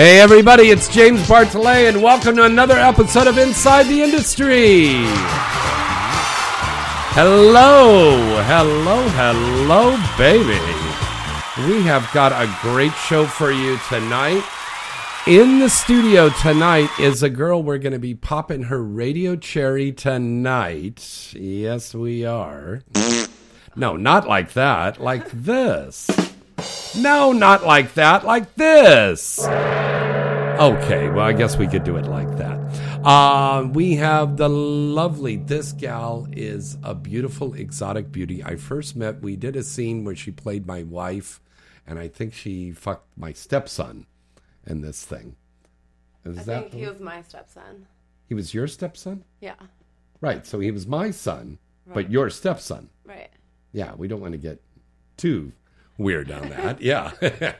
Hey, everybody, it's James Bartholet, and welcome to another episode of Inside the Industry. Hello, hello, hello, baby. We have got a great show for you tonight. In the studio tonight is a girl we're going to be popping her radio cherry tonight. Yes, we are. No, not like that. Like this. No, not like that. Like this. Okay, well, I guess we could do it like that. Uh, we have the lovely, this gal is a beautiful exotic beauty. I first met, we did a scene where she played my wife, and I think she fucked my stepson in this thing. Is I that think he was my stepson. he was your stepson? Yeah, Right, so he was my son, but your stepson. right. Yeah, we don't want to get too weird on that. yeah.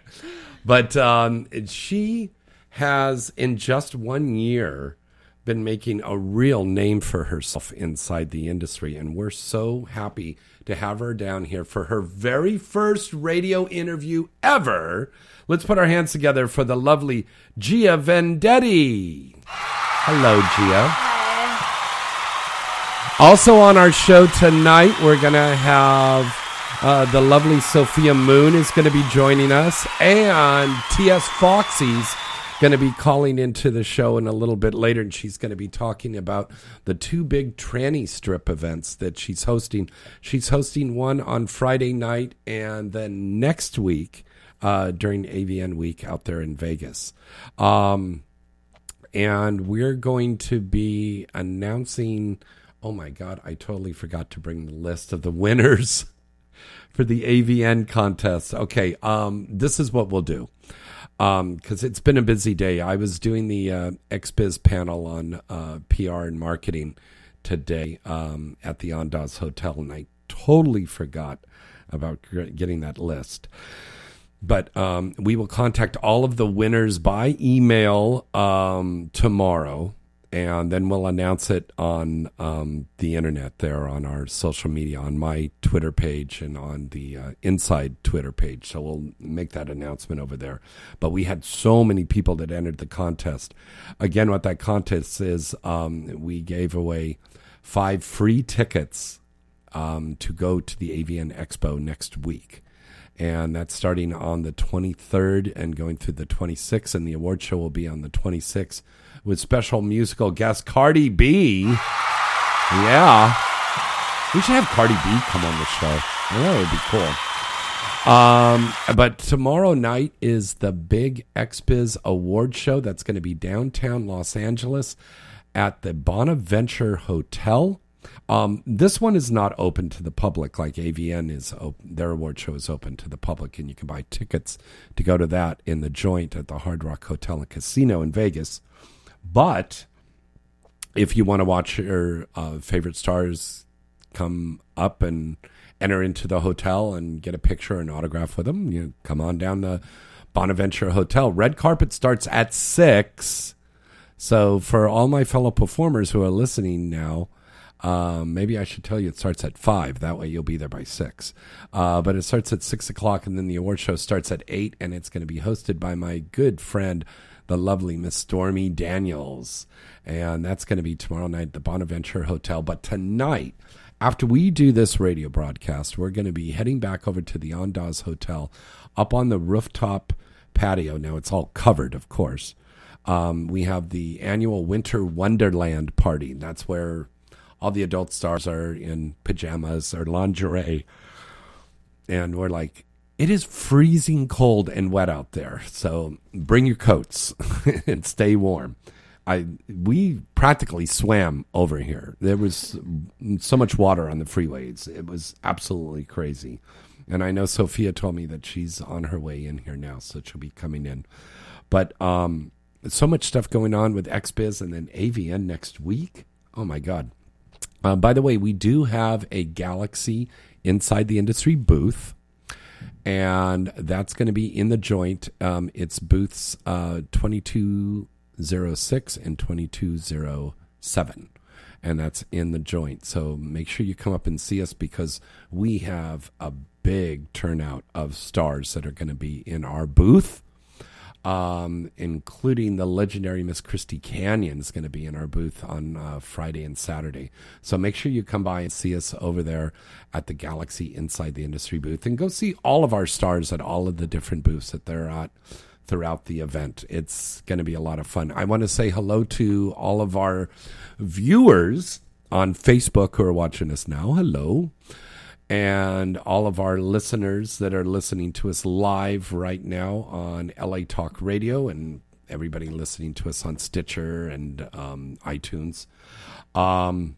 but um, she has, in just one year, been making a real name for herself inside the industry. And we're so happy to have her down here for her very first radio interview ever. Let's put our hands together for the lovely Gia Vendetti. Hello, Gia. Also on our show tonight, we're going to have uh, the lovely Sophia Moon is going to be joining us, and T.S. Foxy's going to be calling into the show in a little bit later, and she's going to be talking about the two big tranny strip events that she's hosting. She's hosting one on Friday night, and then next week uh, during AVN week out there in Vegas. Um, and we're going to be announcing. Oh my God, I totally forgot to bring the list of the winners for the AVN contest. Okay, um, this is what we'll do because it's been a busy day. I was doing the uh, XBiz panel on uh, PR and marketing today um, at the Andaz Hotel, and I totally forgot about getting that list but um, we will contact all of the winners by email um, tomorrow and then we'll announce it on um, the internet there on our social media on my twitter page and on the uh, inside twitter page. So we'll make that announcement over there. But we had so many people that entered the contest. Again what that contest is um, we gave away five free tickets um, to go to the avn expo next week. And that's starting on the 23rd and going through the 26th and the award show will be on the 26th with special musical guest cardi b yeah we should have cardi b come on the show that would be cool um, but tomorrow night is the big XBiz award show that's going to be downtown Los Angeles at the Bonaventure Hotel. Um, this one is not open to the public like AVN is. Op- their award show is open to the public, and you can buy tickets to go to that in the joint at the Hard Rock Hotel and Casino in Vegas. But if you want to watch your uh, favorite stars come up and enter into the hotel and get a picture and autograph with them, you come on down to Bonaventure Hotel. Red carpet starts at six. So for all my fellow performers who are listening now, Um, maybe I should tell you it starts at five. That way you'll be there by six. Uh, but it starts at six o'clock, and then the award show starts at eight, and it's going to be hosted by my good friend, the lovely Miss Stormy Daniels, and that's going to be tomorrow night at the Bonaventure Hotel. But tonight, after we do this radio broadcast, we're going to be heading back over to the Andaz Hotel, up on the rooftop patio. Now it's all covered, of course. Um, we have the annual Winter Wonderland party. That's where all the adult stars are in pajamas or lingerie. And we're like, it is freezing cold and wet out there. So bring your coats and stay warm. I we practically swam over here. There was so much water on the freeways. It was absolutely crazy. And I know Sophia told me that she's on her way in here now, so she'll be coming in. But um, so much stuff going on with XBiz and then AVN next week. Oh my God. Uh, by the way, we do have a Galaxy inside the industry booth, and that's going to be in the joint. Um, it's booths uh, 2206 and 2207, and that's in the joint. So make sure you come up and see us because we have a big turnout of stars that are going to be in our booth um, including the legendary Miss Christy Canyon is going to be in our booth on uh, Friday and Saturday. So make sure you come by and see us over there at the Galaxy Inside the Industry booth and go see all of our stars at all of the different booths that they're at throughout the event. It's going to be a lot of fun. I want to say hello to all of our viewers on Facebook who are watching us now. Hello and all of our listeners that are listening to us live right now on LA Talk Radio and everybody listening to us on Stitcher and um, iTunes. Um,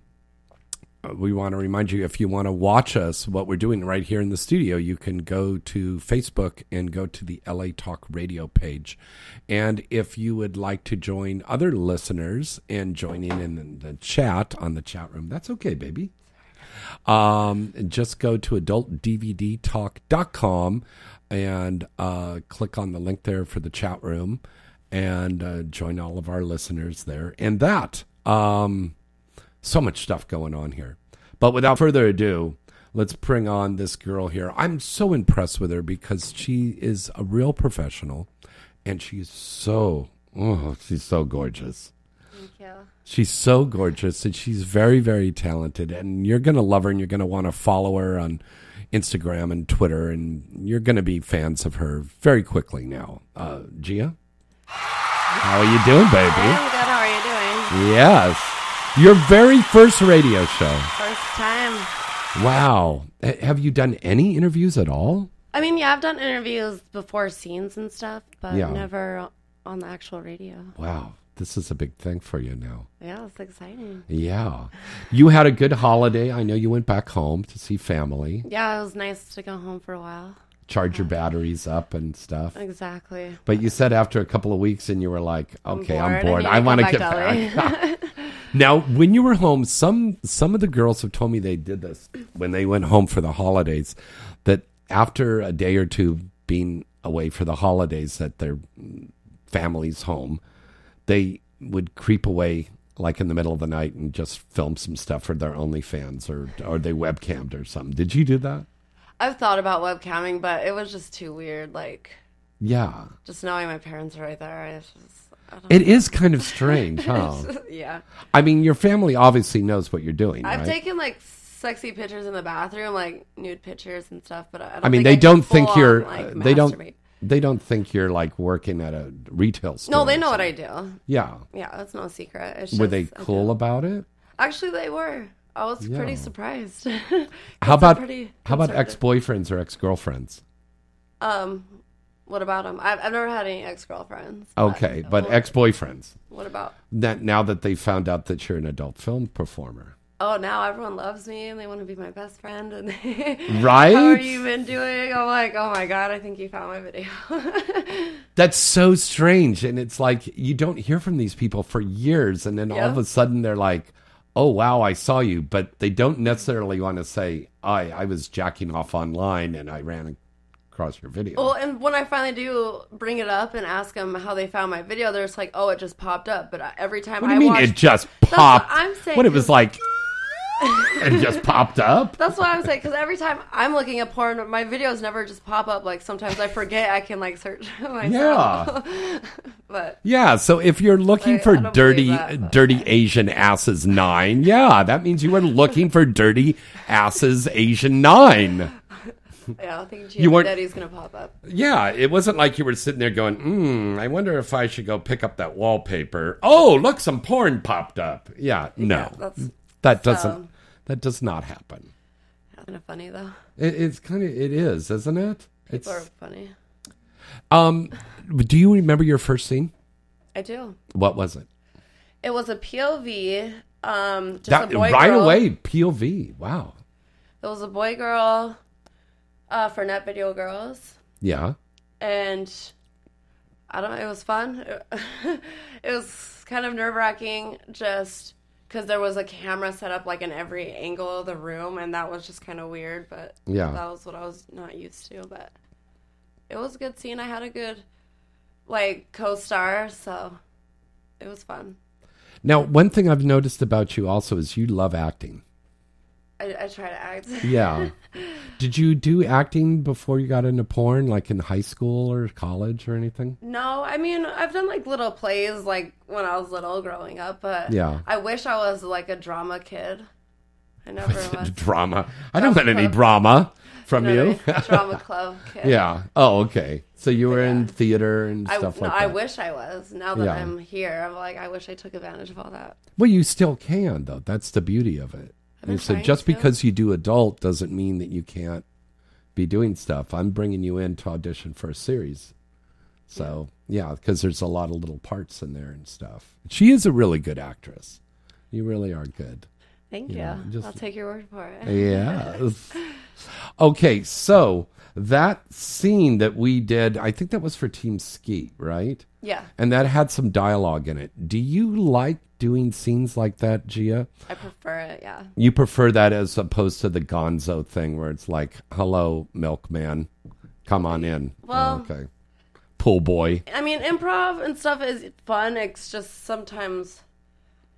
we want to remind you if you want to watch us, what we're doing right here in the studio, you can go to Facebook and go to the LA Talk Radio page. And if you would like to join other listeners and join in in the chat on the chat room, that's okay, baby. Um, just go to adultdvdtalk.com and uh, click on the link there for the chat room and uh, join all of our listeners there. And that, um, so much stuff going on here. But without further ado, let's bring on this girl here. I'm so impressed with her because she is a real professional and she's so, oh, she's so gorgeous. Thank you. She's so gorgeous and she's very, very talented. And you're going to love her and you're going to want to follow her on Instagram and Twitter. And you're going to be fans of her very quickly now. Uh, Gia? How are you doing, I'm baby? good. How are you doing? Yes. Your very first radio show. First time. Wow. Have you done any interviews at all? I mean, yeah, I've done interviews before scenes and stuff, but Yeah. never on the actual radio. Wow. This is a big thing for you now. Yeah, it's exciting. Yeah. You had a good holiday. I know you went back home to see family, Yeah, it was nice to go home for a while. charge your batteries up and stuff. Exactly. But you said after a couple of weeks, and you were like, "Okay, I'm bored. need I, to want to get back back." now, when you were home, some some of the girls have told me they did this when they went home for the holidays. That after a day or two being away for the holidays, at their family's home, they would creep away like in the middle of the night and just film some stuff for their OnlyFans or or they webcammed or something. Did you do that? I've thought about webcamming, but it was just too weird. Like, Yeah. just knowing my parents are right there. I just, I It is kind of strange, huh? yeah. I mean, your family obviously knows what you're doing, I've right? taken like sexy pictures in the bathroom, like nude pictures and stuff, but I, don't I mean, think they can don't think you're. on, like, they don't. They don't think you're like working at a retail store. No, they know what. I do. Yeah. Yeah, that's no secret. It's Were just- they cool about it? Actually, they were. I was Yeah. pretty surprised. How about pretty how about ex boyfriends or ex girlfriends? Um, what about them? I've, I've never had any ex girlfriends. Okay, but ex boyfriends. What about? That now that they found out that you're an adult film performer, Oh, now everyone loves me and they want to be my best friend. And they, Right? How are you been doing? I'm like, oh my god, I think you found my video. that's so strange. And it's like you don't hear from these people for years, and then all of a sudden they're like, "Oh wow, I saw you," but they don't necessarily want to say, "I I was jacking off online and I ran across your video." well, and when I finally do bring it up and ask them how they found my video, they're just like, oh, it just popped up. But uh, every time What do I you mean watch, it just popped? I'm saying, What it was like? And just popped up. That's what I'm saying. Because every time I'm looking at porn, my videos never just pop up. Like sometimes I forget I can like search myself. but Yeah, so if you're looking Like, for dirty, that, dirty Asian asses nine, yeah, that means you were looking for dirty asses Asian nine. yeah, I think You weren't- Daddy's gonna pop up. Yeah, it wasn't like you were sitting there going, hmm, I wonder if I should go pick up that wallpaper. Oh, look, some porn popped up. Yeah, no, Yeah, that's that doesn't, that does not happen. kind of funny though. It, it's kind of, it is, isn't it? It's, are funny. um, do you remember your first scene? I do. What was it? It was a POV. Um, just That right girl. away, POV. Wow. It was a boy girl uh, for Net Video Girls, Yeah. and I don't know. It was fun. it was kind of nerve wracking, just because there was a camera set up like in every angle of the room, and that was just kind of weird. But Yeah. that was what I was not used to. But it was a good scene. I had a good like co-star, so it was fun. Now, one thing I've noticed about you also is you love acting. I, I try to act. Yeah. Did you do acting before you got into porn, like in high school or college or anything? No, I mean I've done like little plays like when I was little growing up, but Yeah. I wish I was like a drama kid. I never was. drama. I don't get any drama from You know you. what I mean? drama club kid. yeah. Oh, okay. So you were in theater and I, stuff no, like that. I wish I was. Now that Yeah. I'm here, I'm like, I wish I took advantage of all that. Well, you still can, though. That's the beauty of it. Been so just to. because you do adult doesn't mean that you can't be doing stuff. I'm bringing you in to audition for a series. So, yeah, because there's a lot of little parts in there and stuff. She is a really good actress. You really are good. Thank you. Yeah, just- I'll take your word for it. Yeah. okay, so that scene that we did, I think that was for Team Skeet, right? Yeah, And that had some dialogue in it. Do you like doing scenes like that, Gia? I prefer it. Yeah. You prefer that as opposed to the gonzo thing where it's like, hello, milkman, come on in. Well- oh, okay. Pool boy. I mean, improv and stuff is fun. It's just sometimes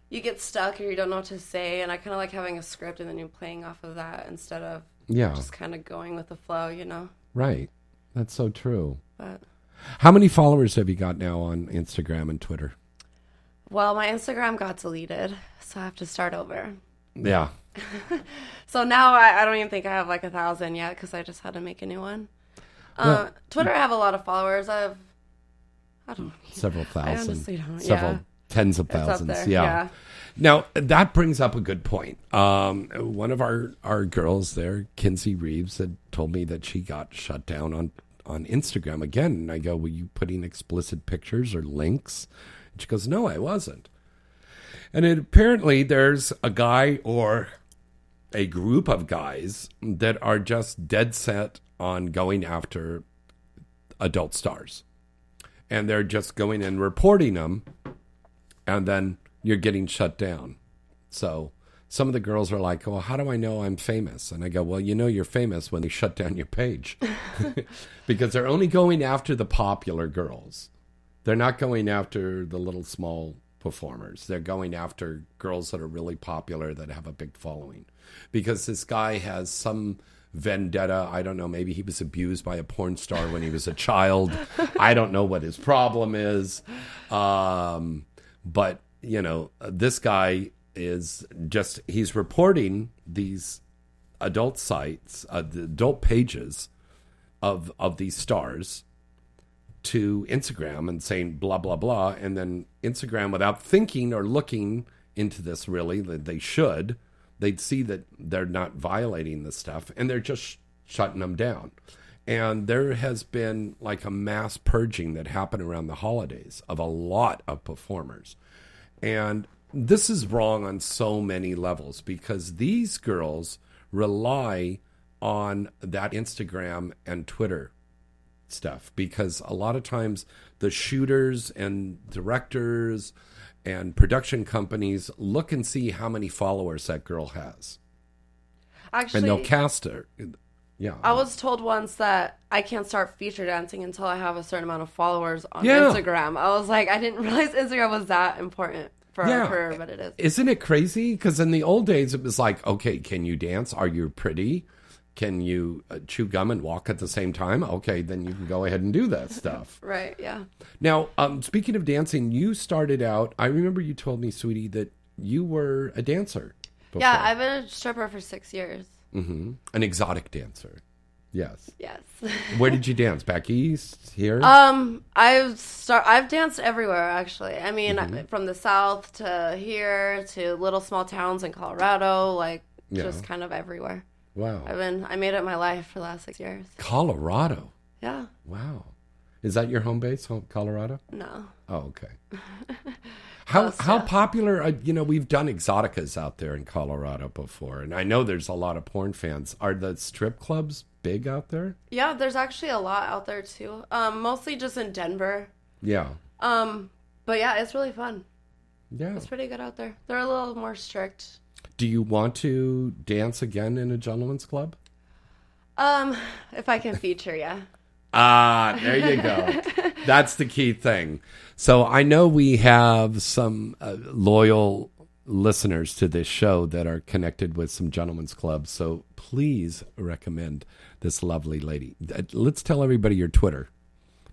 you get stuck or you don't know what to say, and I kind of like having a script and then you're playing off of that instead of Yeah, just kind of going with the flow, you know. right. That's so true. But How many followers have you got now on Instagram and Twitter? well, my Instagram got deleted, so I have to start over. Yeah. So now I, I don't even think I have like a thousand yet because I just had to make a new one. Uh, Twitter, I have a lot of followers. I have, I don't know. Several thousand. Several yeah. tens of thousands. Yeah. yeah. Now that brings up a good point. Um, one of our, our girls there, Kenzie Reeves, had told me that she got shut down on, on Instagram again. And I go, Were you putting explicit pictures or links? And she goes, No, I wasn't. And it, apparently there's a guy or a group of guys that are just dead set on going after adult stars. And they're just going and reporting them and then you're getting shut down. So some of the girls are like, "Well, how do I know I'm famous?" And I go, "Well, you know you're famous when they shut down your page, because they're only going after the popular girls. They're not going after the little small performers. They're going after girls that are really popular that have a big following, because this guy has some." vendetta. I don't know. Maybe he was abused by a porn star when he was a child. I don't know what his problem is. Um, but, you know, this guy is just, he's reporting these adult sites, uh, the adult pages of, of these stars to Instagram and saying blah, blah, blah. And then Instagram, without thinking or looking into this really, that they should, they'd see that they're not violating this stuff and they're just sh- shutting them down. And there has been like a mass purging that happened around the holidays of a lot of performers. And this is wrong on so many levels because these girls rely on that Instagram and Twitter stuff because a lot of times the shooters and directors and production companies look and see how many followers that girl has Actually, and they'll cast her yeah I was told once that I can't start feature dancing until I have a certain amount of followers on Yeah. Instagram. I was like, I didn't realize Instagram was that important. For Yeah. our career, but it is. Isn't it crazy? Because in the old days, it was like, okay, can you dance? Are you pretty? Can you uh, chew gum and walk at the same time? Okay, then you can go ahead and do that stuff. Right, yeah. Now, um, speaking of dancing, you started out. I remember you told me, sweetie, that you were a dancer. Before. Yeah, I've been a stripper for six years. hmm An exotic dancer. Yes. Yes. Where did you dance? Back east? Here? Um, I've start. I've danced everywhere actually. I mean, Mm-hmm. from the south to here to little small towns in Colorado, like Yeah. just kind of everywhere. wow. I've been. I made it my life for the last six years. Colorado. Yeah. Wow. Is that your home base, home, Colorado? No. Oh, okay. How Close, how popular? Uh, you know, we've done Exxxoticas out there in Colorado before, and I know there's a lot of porn fans. Are the strip clubs big out there? Yeah, there's actually a lot out there too. Um, mostly just in Denver. Yeah, Um, but yeah, it's really fun. yeah. It's pretty good out there. They're a little more strict. Do you want to dance again in a gentleman's club? Um, if I can feature, yeah. Ah, there you go. That's the key thing. So I know we have some uh, loyal listeners to this show that are connected with some gentlemen's clubs. So please recommend this lovely lady. Uh, Let's tell everybody your Twitter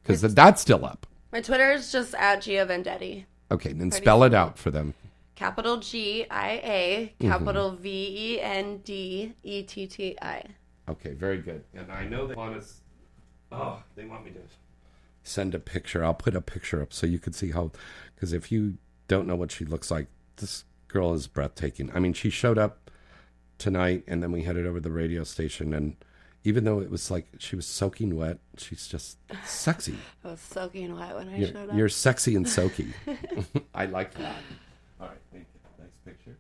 because that's still up. My Twitter is just at Gia Vendetti. Okay, then spell it out for them. Capital G I A, capital V E N D E T T I. Okay, very good. And I know they want us. Oh, they want me to send a picture. I'll put a picture up so you can see how. Because if you don't know what she looks like, this girl is breathtaking. I mean, she showed up tonight, and then we headed over to the radio station, and even though it was like she was soaking wet, she's just sexy. I was soaking wet when I You're, showed up. you're sexy and soaky. I like that. All right, thank you. Nice picture.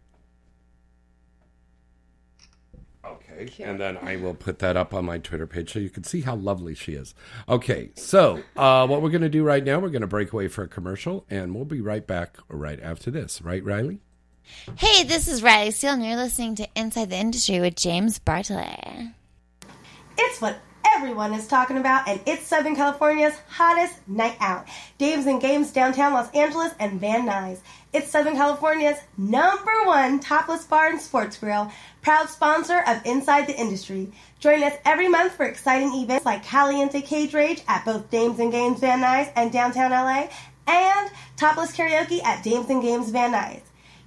Okay, Cute. and then I will put that up on my Twitter page so you can see how lovely she is. Okay, so uh, what we're going to do right now, we're going to break away for a commercial, and we'll be right back right after this. Right, Riley? Hey, this is Riley Steele, and you're listening to Inside the Industry with James Bartholet. It's what everyone is talking about, and it's Southern California's hottest night out. Dames and Games downtown Los Angeles and Van Nuys. It's Southern California's number one topless bar and sports grill, proud sponsor of Inside the Industry. Join us every month for exciting events like Caliente Cage Rage at both Dames and Games Van Nuys and downtown LA, and topless karaoke at Dames and Games Van Nuys.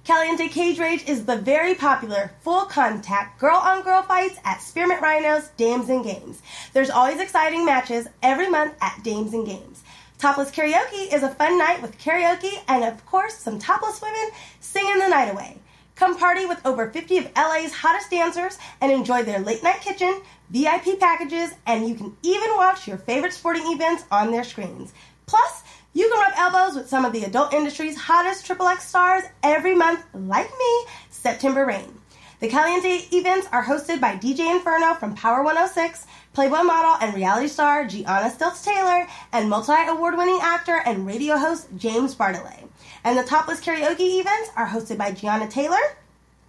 Caliente Cage Rage is the very popular full contact girl on girl fights at Spearmint Rhinos, Dames and Games. There's always exciting matches every month at Dames and Games. Topless Karaoke is a fun night with karaoke and, of course, some topless women singing the night away. Come party with over 50 of LA's hottest dancers and enjoy their late night kitchen, VIP packages, and you can even watch your favorite sporting events on their screens. Plus, you can rub elbows with some of the adult industry's hottest XXX stars every month, like me, September Reign. The Caliente events are hosted by DJ Inferno from Power 106, Playboy model and reality star Gianna Stilts Taylor, and multi award winning actor and radio host James Bartholet. And the Topless Karaoke events are hosted by Gianna Taylor,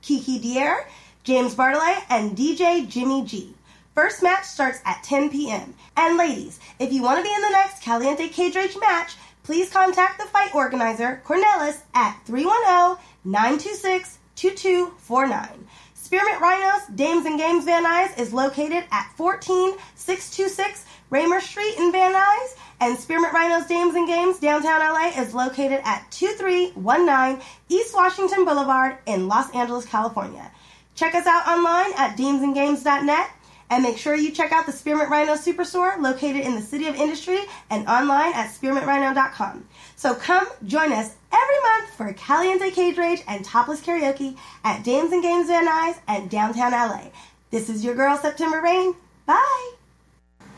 Kiki D'Aire, James Bartholet, and DJ Jimmy G. First match starts at 10 p.m. And ladies, if you want to be in the next Caliente Cage Rage match, please contact the fight organizer, Cornelis, at 310-926-2249. Spearmint Rhinos, Dames and Games Van Nuys is located at 14626 Raymer Street in Van Nuys, and Spearmint Rhinos Dames and Games downtown LA is located at 2319 East Washington Boulevard in Los Angeles, California. Check us out online at damesandgames.net and make sure you check out the Spearmint Rhino Superstore located in the City of Industry and online at spearmintrhino.com. So come join us every month for Caliente Cage Rage and Topless Karaoke at Dames and Games Van Nuys and downtown LA. This is your girl September Reign. Bye!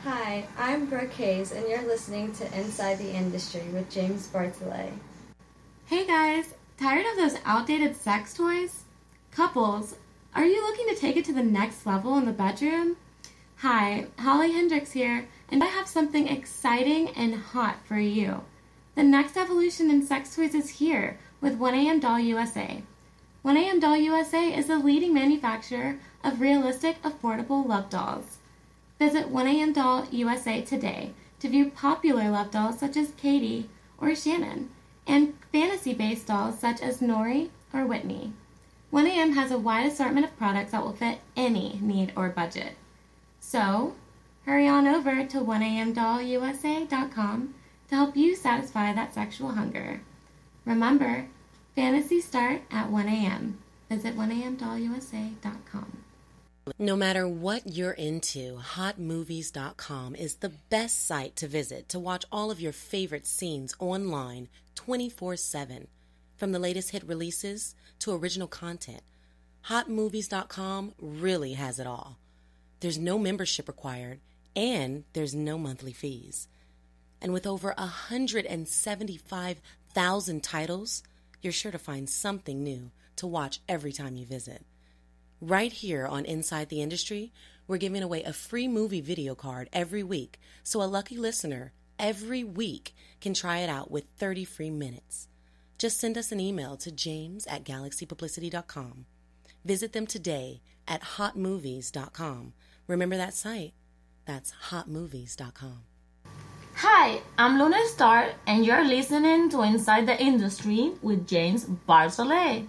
Hi, I'm Brooke Hayes, and you're listening to Inside the Industry with James Bartholet. Hey guys, tired of those outdated sex toys? Couples, are you looking to take it to the next level in the bedroom? Hi, Holly Hendrix here, and I have something exciting and hot for you. The next evolution in sex toys is here with 1AM Doll USA. 1AM Doll USA is the leading manufacturer of realistic, affordable love dolls. Visit 1AM Doll USA today to view popular love dolls such as Katie or Shannon and fantasy based dolls such as Nori or Whitney. 1AM has a wide assortment of products that will fit any need or budget. So, hurry on over to 1amdollusa.com to help you satisfy that sexual hunger. Remember, fantasies start at 1am. Visit 1amdollusa.com. No matter what you're into, hotmovies.com is the best site to visit to watch all of your favorite scenes online 24 7. From the latest hit releases to original content, hotmovies.com really has it all. There's no membership required, and there's no monthly fees. And with over 175,000 titles, you're sure to find something new to watch every time you visit. Right here on Inside the Industry, we're giving away a free movie video card every week, so a lucky listener every week can try it out with 30 free minutes. Just send us an email to james at galaxypublicity.com. Visit them today at hotmovies.com. Remember that site? That's hotmovies.com. Hi, I'm Luna Star, and you're listening to Inside the Industry with James Bartholet.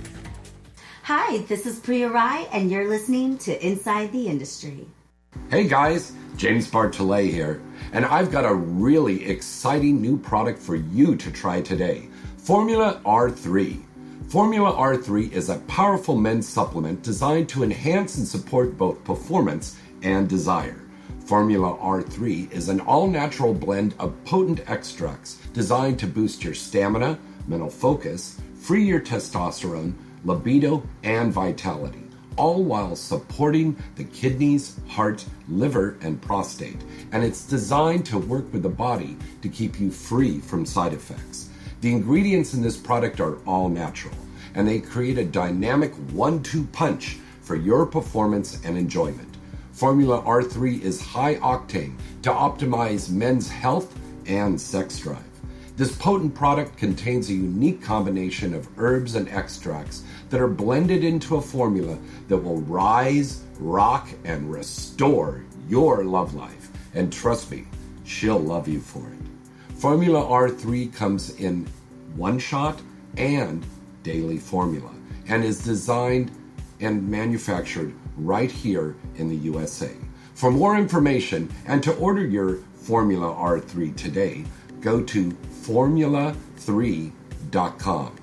Hi, this is Priya Rai, and you're listening to Inside the Industry. Hey guys, James Bartholet here, and I've got a really exciting new product for you to try today Formula R3. Formula R3 is a powerful men's supplement designed to enhance and support both performance and desire. Formula R3 is an all natural blend of potent extracts designed to boost your stamina, mental focus, free your testosterone, libido, and vitality, all while supporting the kidneys, heart, liver, and prostate. And it's designed to work with the body to keep you free from side effects. The ingredients in this product are all natural, and they create a dynamic one two punch for your performance and enjoyment. Formula R3 is high octane to optimize men's health and sex drive. This potent product contains a unique combination of herbs and extracts that are blended into a formula that will rise, rock, and restore your love life. And trust me, she'll love you for it. Formula R3 comes in one shot and daily formula and is designed and manufactured right here in the USA. For more information and to order your Formula R3 today, go to formular3.com.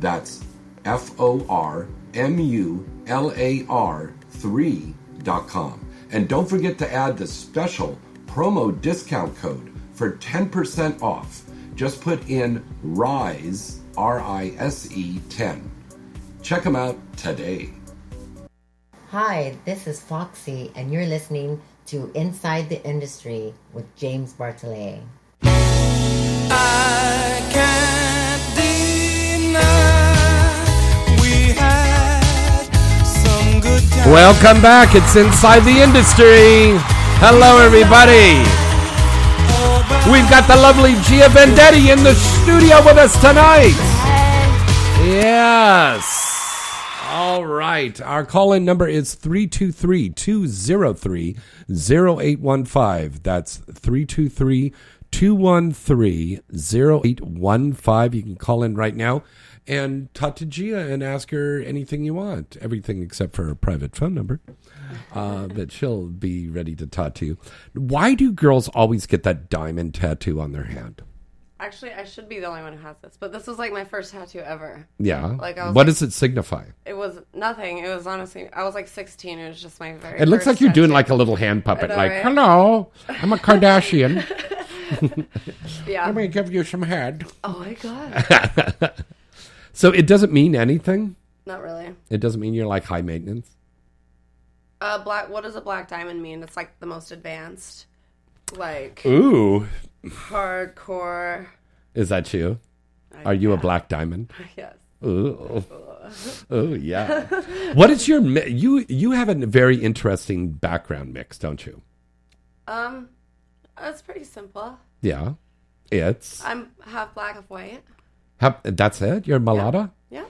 That's F O R M U L A R 3.com. And don't forget to add the special promo discount code for 10% off. Just put in RISE, R I S E 10. Check them out today. Hi, this is Foxy, and you're listening to Inside the Industry with James Bartholet. Welcome back. It's Inside the Industry. Hello, everybody. We've got the lovely Gia Vendetti in the studio with us tonight. Yes. All right. Our call in number is 323 203 0815. That's 323 213 0815. You can call in right now and talk to Gia and ask her anything you want. Everything except for her private phone number. Uh, but she'll be ready to talk to you. Why do girls always get that diamond tattoo on their hand? Actually, I should be the only one who has this, but this was like my first tattoo ever. Yeah. Like I was. what like- does it signify? It was nothing. It was honestly. I was like 16. It was just my very. It looks like you're doing like a little hand puppet, know, like, right? hello, I'm a Kardashian. Yeah. Let me give you some head. Oh my god. so it doesn't mean anything? Not really. It doesn't mean you're like high maintenance? Uh, black. What does a black diamond mean? It's like the most advanced, like Ooh. hardcore. Is that you? Are you a black diamond? Yes. Ooh. Oh yeah. what is your mi- you you have a very interesting background mix, don't you? Um, it's pretty simple. Yeah. It's I'm half black, half white. That's it? You're mulatto? Yeah,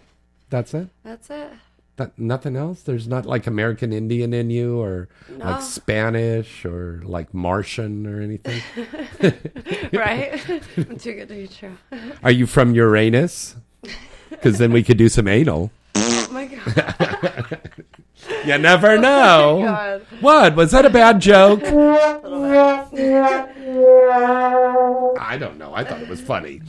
That's it? that's it. That, nothing else? There's not like American Indian in you or No. like Spanish or like Martian or anything? right? I'm too good to be true. Are you from Uranus? Because then we could do some anal. Oh my god. You never oh know. Oh. What? Was that a bad joke? I don't know. I thought it was funny.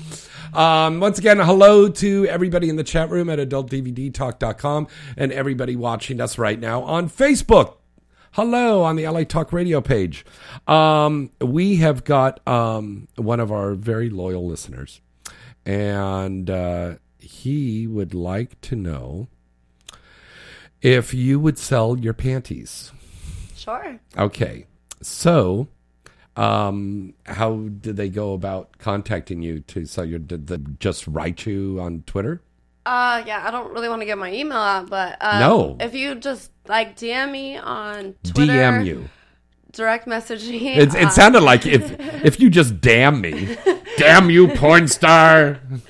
Um, once again, hello to everybody in the chat room at adultdvdtalk.com and everybody watching us right now on Facebook. Hello on the LA Talk Radio page. Um, we have got um, one of our very loyal listeners, and uh, he would like to know if you would sell your panties. Sure. Okay. So, um, how did they go about contacting you to sell your? Did they just write you on Twitter? Uh, yeah, I don't really want to give my email out, but um, No. if you just like DM me on Twitter, DM you. direct message me. It, it uh, sounded like if if you just damn me, damn you, porn star.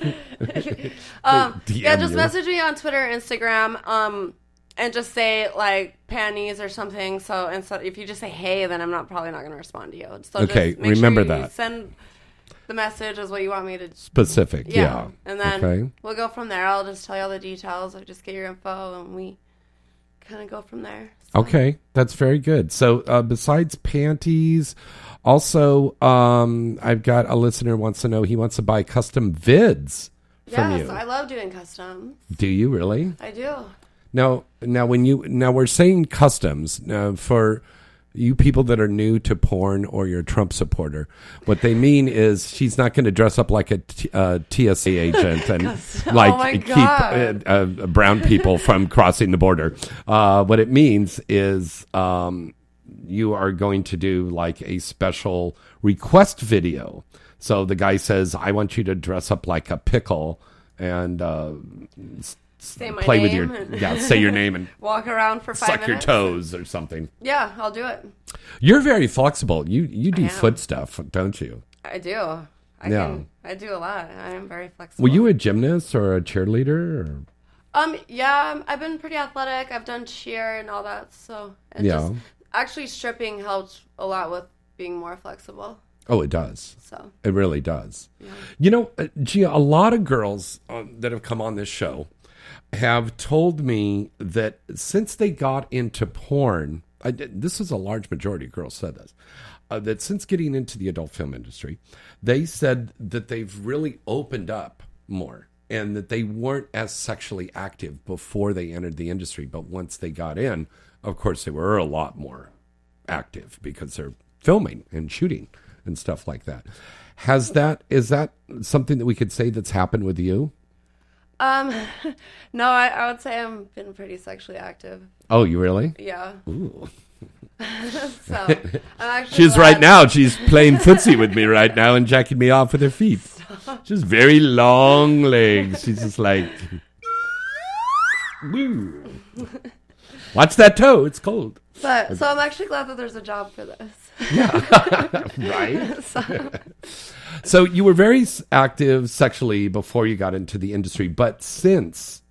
um, yeah, just you. message me on Twitter, Instagram, um, and just say like panties or something. So instead, if you just say hey, then I'm not probably not going to respond to you. So Okay, just make remember sure you that. Send the message is what you want me to. Specific, yeah. and then Okay. we'll go from there. I'll just tell you all the details. I just get your info, and we kind of go from there. Okay, that's very good. So, uh, besides panties, also, um, I've got a listener wants to know he wants to buy custom vids from Yes, you. I love doing custom. Do you really? I do. Now, now when you now we're saying customs now for you people that are new to porn or you're a Trump supporter, what they mean is she's not going to dress up like a t- uh, TSA agent and like Oh keep uh, uh, brown people from crossing the border. Uh, what it means is um, you are going to do like a special request video. So the guy says, "I want you to dress up like a pickle and." Uh, s- Say my play with your yeah say your name and Walk around for five suck your toes or something Yeah, I'll do it. you're very flexible you you do foot stuff don't you I do. I Yeah. can. I do a lot. I am very flexible. were you a gymnast or a cheerleader or Um. Yeah. um, I've been pretty athletic. I've done cheer and all that. So. Yeah. Just, actually, stripping helped a lot with being more flexible. oh it does So. it really does Yeah. you know uh, Gia, a lot of girls um, that have come on this show have told me that since they got into porn did- this is a large majority of girls said this uh, that since getting into the adult film industry they said that they've really opened up more and that they weren't as sexually active before they entered the industry. But once they got in of course they were a lot more active because they're filming and shooting and stuff like that. Has that is that something that we could say that's happened with you Um. no, I, I would say I'm been pretty sexually active. oh you really Yeah. Ooh. so I'm actually. she's glad- right now she's playing footsie with me right now and jacking me off with her feet she's very long legs she's just like Woo. watch that toe it's cold But so I'm actually glad that there's a job for this. right so, So you were very active sexually before you got into the industry, but since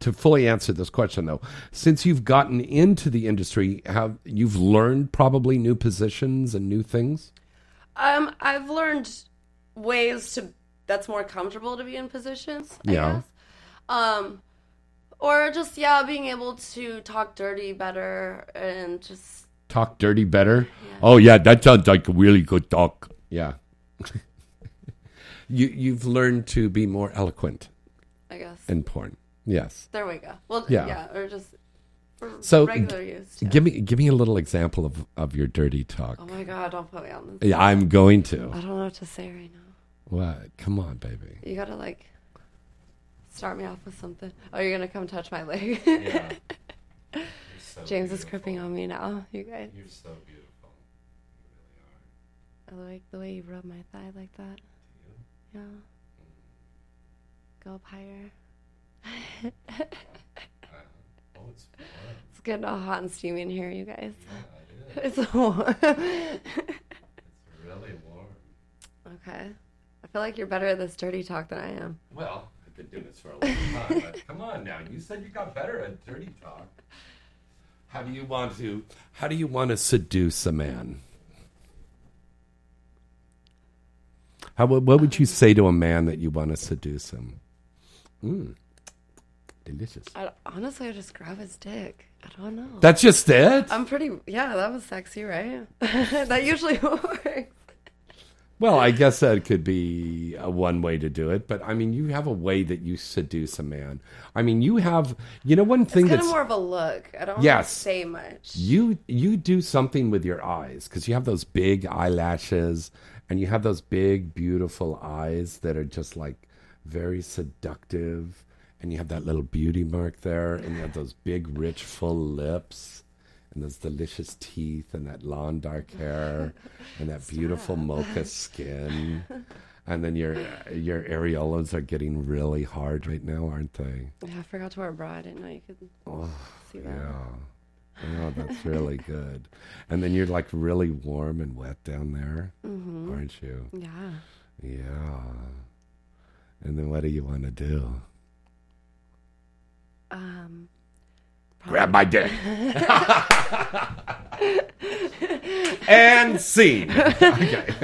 to fully answer this question though, since you've gotten into the industry, have you've learned probably new positions and new things? um, I've learned ways to that's more comfortable to be in positions. I Yeah. guess. Um, or just yeah, being able to talk dirty better and just Talk dirty better. Oh yeah, that sounds like a really good talk. Yeah. you you've learned to be more eloquent I guess. in porn. Yes. There we go. Well, Yeah. yeah, or just So regular g- use. give me give me a little example of, of your dirty talk. Oh my god, don't put me on this. Yeah, I'm going to. I don't know what to say right now. What? Come on, baby. You gotta like start me off with something. Oh, you're gonna come touch my leg. Yeah. so James is cripping on me now. You guys. You're so beautiful. You really are. I like the way you rub my thigh like that. Yeah. Mm. Go up higher. Oh, it's fun. It's getting all hot and steamy in here, you guys. It's warm. It's really warm. okay. I feel like you're better at this dirty talk than I am. Well, I've been doing this for a long time, but come on now. You said you got better at dirty talk. How do you want to how do you want to seduce a man? How what would you say to a man that you want to seduce him? Mm. Delicious. I, honestly, I just grab his dick. I don't know. That's just it? I'm pretty. Yeah, that was sexy, right? that usually works. Well, I guess that could be a one way to do it, but I mean, you have a way that you seduce a man. I mean, you have, you know, one thing It's kind that's of more of a look. I don't Yes. say much. you you do something with your eyes because you have those big eyelashes and you have those big beautiful eyes that are just like very seductive and you have that little beauty mark there and you have those big rich full lips and those delicious teeth and that long dark hair and that beautiful mocha skin and then your your areolas are getting really hard right now aren't they Yeah, I forgot to wear a bra. I didn't know you could Oh, see that. yeah. Oh, that's really good. And then you're like really warm and wet down there, Mhm. aren't you? Yeah. Yeah. And then what do you want to do? Um. Grab my dick. and scene. Okay.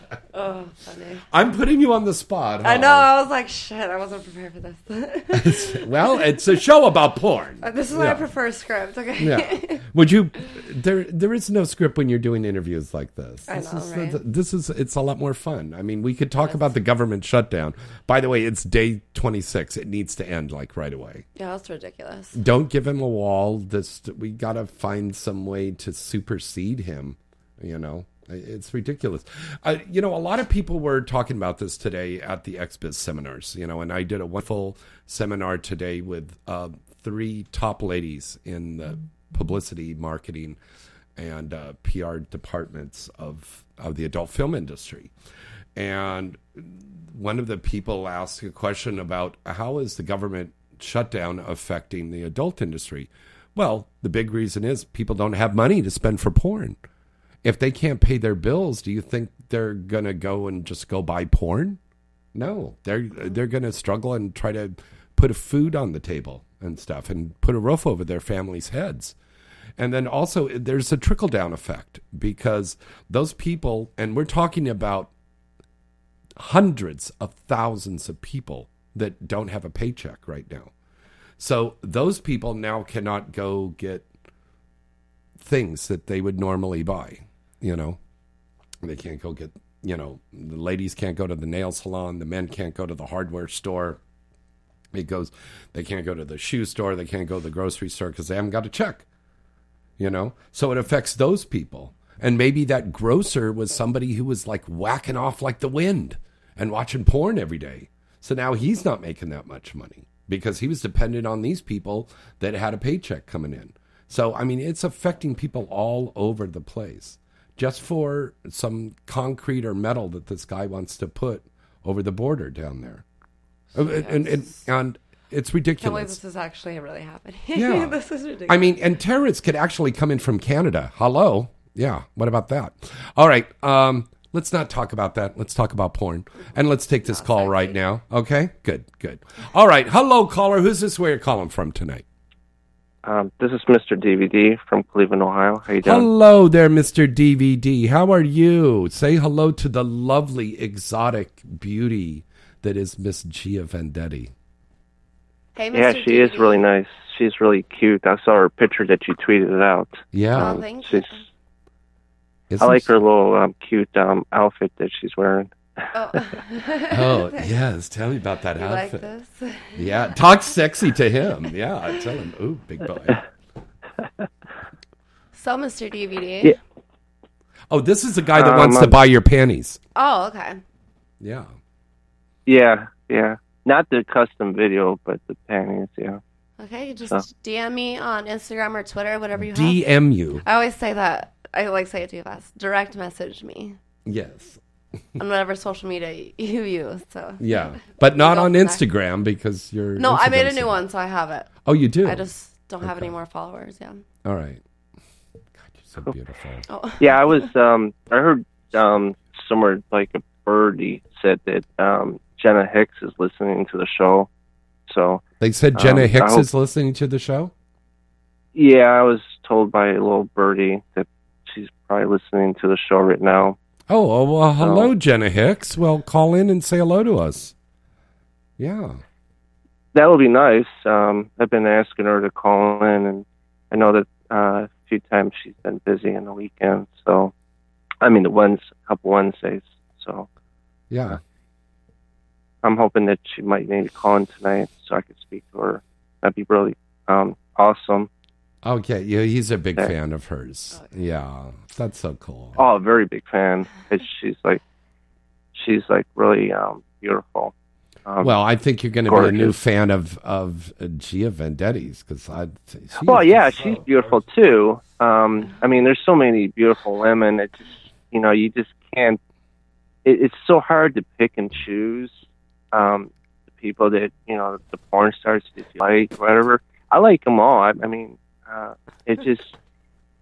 oh, funny. I'm putting you on the spot. I know. I was like, shit. I wasn't prepared for this. well, it's a show about porn. Uh, this is why I Yeah. prefer script. Okay. yeah. Would you? There, there is no script when you're doing interviews like this. I This know, is, right? This is. It's a lot more fun. I mean, we could talk about the government shutdown. By the way, it's day 26. It needs to end like right away. yeah, that's ridiculous. Don't give him a wall. This we got to find some way to supersede him. You know, it's ridiculous. You know, a lot of people were talking about this today at the XBiz seminars. You know, and I did a wonderful seminar today with uh, three top ladies in the publicity, marketing, and uh, PR departments of of the adult film industry. And one of the people asked a question about how is the government shutdown affecting the adult industry? Well, the big reason is people don't have money to spend for porn. If they can't pay their bills, do you think they're to go and just go buy porn? No, they're they're to struggle and try to put a food on the table and stuff and put a roof over their families' heads. And then also there's a trickle down effect because those people and we're talking about hundreds of thousands of people that don't have a paycheck right now. So those people now cannot go get things that they would normally buy, you know. They can't go get, you know, the ladies can't go to the nail salon, the men can't go to the hardware store. It goes they can't go to the shoe store, they can't go to the grocery store cuz they haven't got a check. You know? So it affects those people. And maybe that grocer was somebody who was like whacking off like the wind and watching porn every day. So now he's not making that much money because he was dependent on these people that had a paycheck coming in. So, I mean, it's affecting people all over the place just for some concrete or metal that this guy wants to put over the border down there. And, and, and, and it's ridiculous. this is actually really happening. Yeah. this is ridiculous. I mean, and terrorists could actually come in from Canada. Hello. Yeah. What about that? All right. Um, let's not talk about that. Let's talk about porn. And let's take this call right now. Okay? Good, good. All right. Hello, caller. Who's this where you're calling from tonight? Um, this is Mr. DVD from Cleveland, Ohio. How you doing? Hello there, Mr. DVD. How are you? Say hello to the lovely exotic beauty that is Miss Gia Vendetti. Hey, yeah, Mr. she is really nice. She's really cute. I saw her picture that you tweeted out. Yeah. Um, Oh, thank she's, Isn't I like her little um, cute um, outfit that she's wearing. Oh. oh yes, tell me about that You like outfit. this? Yeah, talk sexy to him. Yeah, tell him. Ooh, big boy. So, Mr. DVD. Yeah. Oh, this is the guy that Um, wants to I'm- buy your panties. Oh, okay. Yeah. Yeah, yeah. Not the custom video, but the panties. Yeah. Okay, just So- DM me on Instagram or Twitter, whatever you have. DM you. I always say that. I like say it too fast. Direct message me Yes. On whatever social media you use. So Yeah, but not on from there. Instagram because you're. No, I made a new one, so I have it. Oh, you do? I just don't have any more followers. Yeah. All right. God, you're so beautiful. Oh. Yeah, I was. Um, I heard um, somewhere like a birdie said that um, Jenna Hicks is listening to the show. So They said Jenna um, Hicks hope- is listening to the show. Yeah, I was told by a little birdie that she's probably listening to the show right now. Oh, oh well, hello, Jenna Hicks. Well, call in and say hello to us. Yeah. That would be nice. Um, I've been asking her to call in, and I know that uh, a few times she's been busy on the weekend. So, I mean, the ones a couple Wednesdays. So, Yeah. I'm hoping that she might maybe call in tonight so I could speak to her. That'd be really um, awesome. Okay. Yeah, he's a big fan of hers. Yeah, that's so cool. Oh, a very big fan. She's like, she's like really um, beautiful. Um, well, I think you're going to be a new fan of of Gia Vendetti's because I. she Well, yeah, she's so- beautiful too. Um, I mean, there's so many beautiful women. It just, you know, you just can't. It, it's so hard to pick and choose um, the people that you know, the porn stars that you like, whatever. I like them all. I, I mean, uh, it just.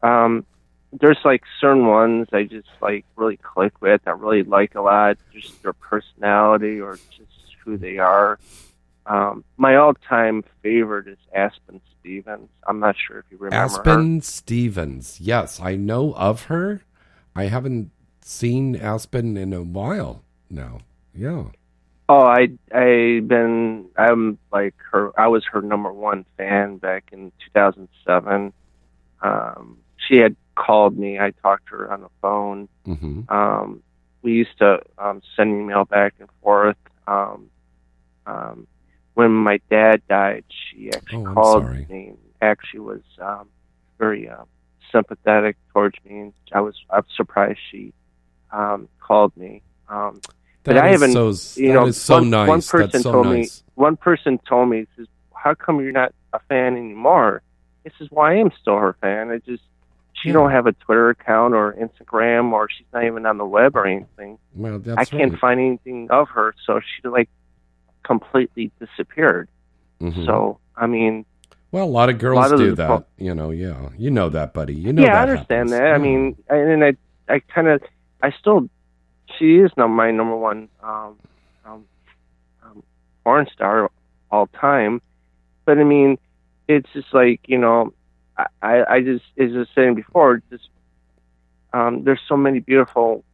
Um, there's like certain ones I just like really click with. I really like a lot, just their personality or just who they are. Um, my all-time favorite is Aspen Stevens. I'm not sure if you remember Aspen her. Stevens. Yes, I know of her. I haven't seen Aspen in a while now. Yeah. Oh, I I been I'm like her. I was her number one fan back in 2007. Um, she had called me. I talked to her on the phone. hmm Um, we used to um, send email back and forth. Um, um, when my dad died, she actually Oh, called me. Actually, was um, very uh, sympathetic towards me. I was I was surprised she um, called me. Um, but I haven't. so- you know, so one, nice. One person so told nice. me. One person told me, "says How come you're not a fan anymore?" This is why I am still her fan. I just she Yeah. don't have a Twitter account or Instagram or she's not even on the web or anything. Well, that's I can't right. find anything of her, so she like completely disappeared. Mhm. So I mean, Well, a lot of girls lot do that. You know, yeah. You know that, buddy. You know yeah, that I understand happens. that. I mean, and I I kind of I still she is not my number one um, um, um, porn star all time, but I mean, it's just like you know, I I, I just as I was saying before, just um, there's so many beautiful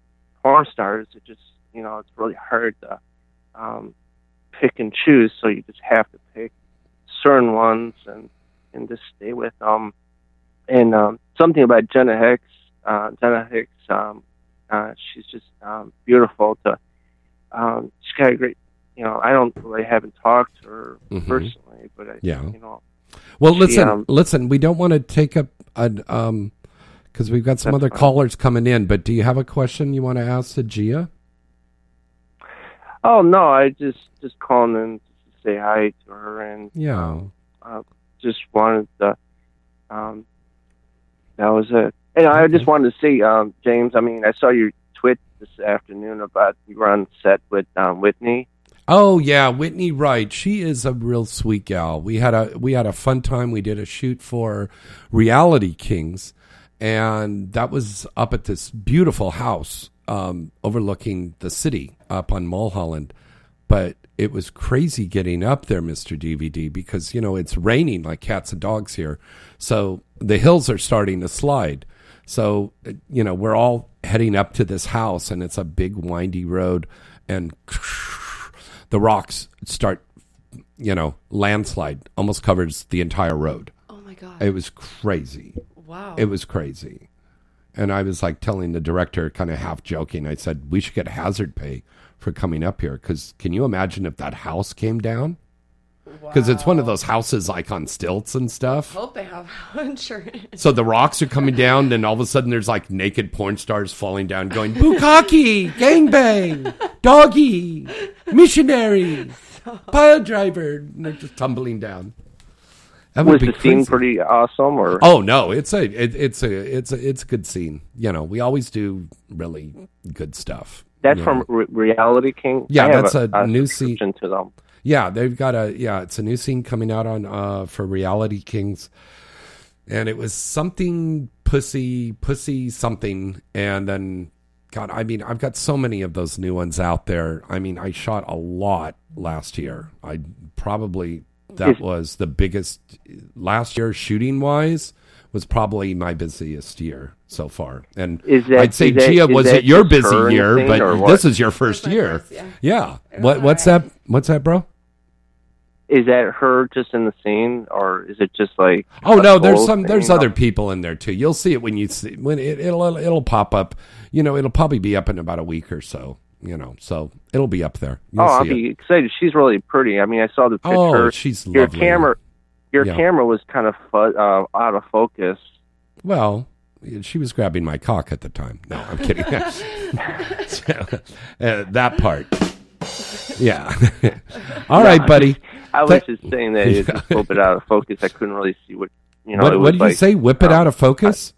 porn stars. It just you know, it's really hard to um, pick and choose. So you just have to pick certain ones and and just stay with them. And um, something about Jenna Hicks, uh, Jenna Hicks, um, uh, she's just um, beautiful. To um, she's got a great, you know. I don't really haven't talked to her Mhm. personally, but I, Yeah. you know. Well, she, listen, um, listen. We don't want to take up an um because we've got some other fine. callers coming in. But do you have a question you want to ask to Gia? Oh no, I just just calling in to say hi to her and Yeah. uh, just wanted to. Um, that was it. And I just wanted to say, um, James. I mean, I saw your tweet this afternoon about you were on set with um, Whitney. Oh yeah, Whitney Wright. She is a real sweet gal. We had a we had a fun time. We did a shoot for Reality Kings, and that was up at this beautiful house um, overlooking the city up on Mulholland. But it was crazy getting up there, Mister DVD, because you know it's raining like cats and dogs here. So the hills are starting to slide. So you know we're all heading up to this house, and it's a big windy road, and the rocks start, you know, landslide almost covers the entire road. Oh my god. It was crazy. Wow. It was crazy. And I was like telling the director, kind of half joking, I said, we should get hazard pay for coming up here. Because can you imagine if that house came down? Because it's one of those houses like on stilts and stuff. Hope they have insurance. So the rocks are coming down, and all of a sudden there's like naked porn stars falling down, going "Bukaki, gangbang, doggy, missionary, pile driver," and they're just tumbling down. That would Was be the scene pretty awesome? Or Oh no, it's a it, it's a it's a it's a good scene. You know, we always do really good stuff. that's from know. Re- Reality King. Yeah, I have that's a new scene. to them. Yeah, they've got a yeah, it's a new scene coming out on uh for Reality Kings. And it was something pussy pussy something and then god, I mean, I've got so many of those new ones out there. I mean, I shot a lot last year. I probably that was the biggest last year shooting wise was probably my busiest year so far. And Is that- I'd say is that- Gia is was it your just her busy year, but this is your first year. yeah. What what's that what's that, bro? Is that her just in the scene, or is it just like? Oh no, there's some there's other people in there too. You'll see it when you see when it, it'll it'll pop up. You know, it'll probably be up in about a week or so. You know, so it'll be up there. You'll oh, I'll see it. be excited. She's really pretty. I mean, I saw the picture. Oh, she's your lovely. camera. Your Yeah. camera was kind of fu- uh, out of focus. Well, she was grabbing my cock at the time. No, I'm kidding. So, uh, that part. Yeah. All right, buddy. Just- I was just saying that it's just a little bit out of focus. I couldn't really see what you know. what it what did like, you say? Whip it um, out of focus?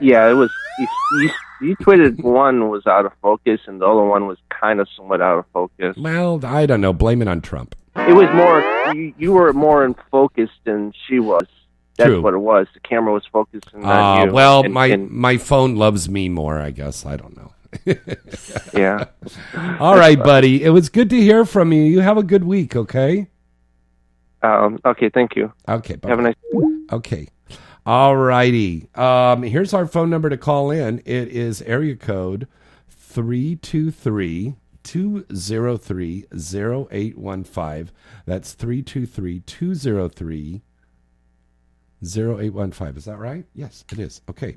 Yeah, it was. You, you, you tweeted one was out of focus, and the other one was kind of somewhat out of focus. Well, I don't know. Blame it on Trump. It was more. You, you were more in focus than she was. That's True. what it was. The camera was focusing on Uh, you. well, and- my and- my phone loves me more. I guess I don't know. Yeah. All right, buddy. It was good to hear from you. You have a good week. Okay. Um, okay, thank you. Okay. Bye. Have a nice. Okay. All righty. Um, here's our phone number to call in. It is area code 323 203 0815. That's 323 203 0815. Is that right? Yes, it is. Okay.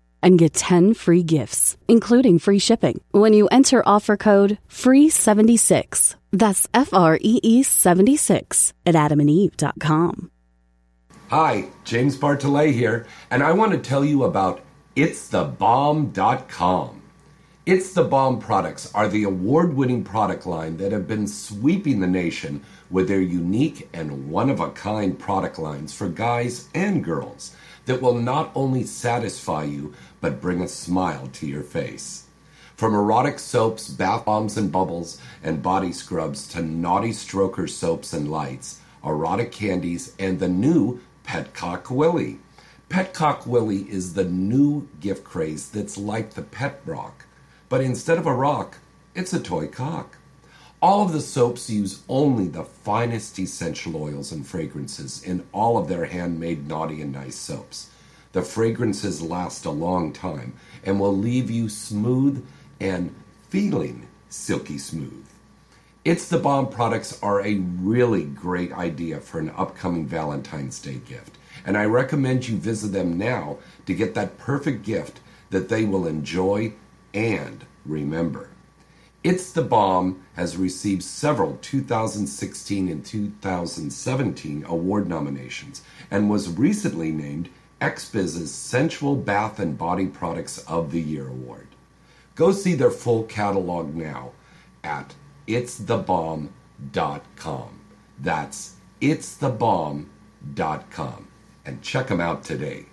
and get 10 free gifts, including free shipping, when you enter offer code FREE76. That's F R E E 76 at adamandeve.com. Hi, James Bartholet here, and I want to tell you about It'sTheBomb.com. It's the Bomb products are the award winning product line that have been sweeping the nation with their unique and one of a kind product lines for guys and girls that will not only satisfy you but bring a smile to your face. From erotic soaps, bath bombs and bubbles, and body scrubs to naughty stroker soaps and lights, erotic candies, and the new Petcock Willie. Petcock Willie is the new gift craze that's like the pet rock, but instead of a rock, it's a toy cock. All of the soaps use only the finest essential oils and fragrances in all of their handmade naughty and nice soaps. The fragrances last a long time and will leave you smooth and feeling silky smooth. It's the Bomb products are a really great idea for an upcoming Valentine's Day gift, and I recommend you visit them now to get that perfect gift that they will enjoy and remember. It's the Bomb has received several 2016 and 2017 award nominations and was recently named XBiz's Sensual Bath and Body Products of the Year award. Go see their full catalog now at itsthebomb.com. That's itsthebomb.com. And check them out today.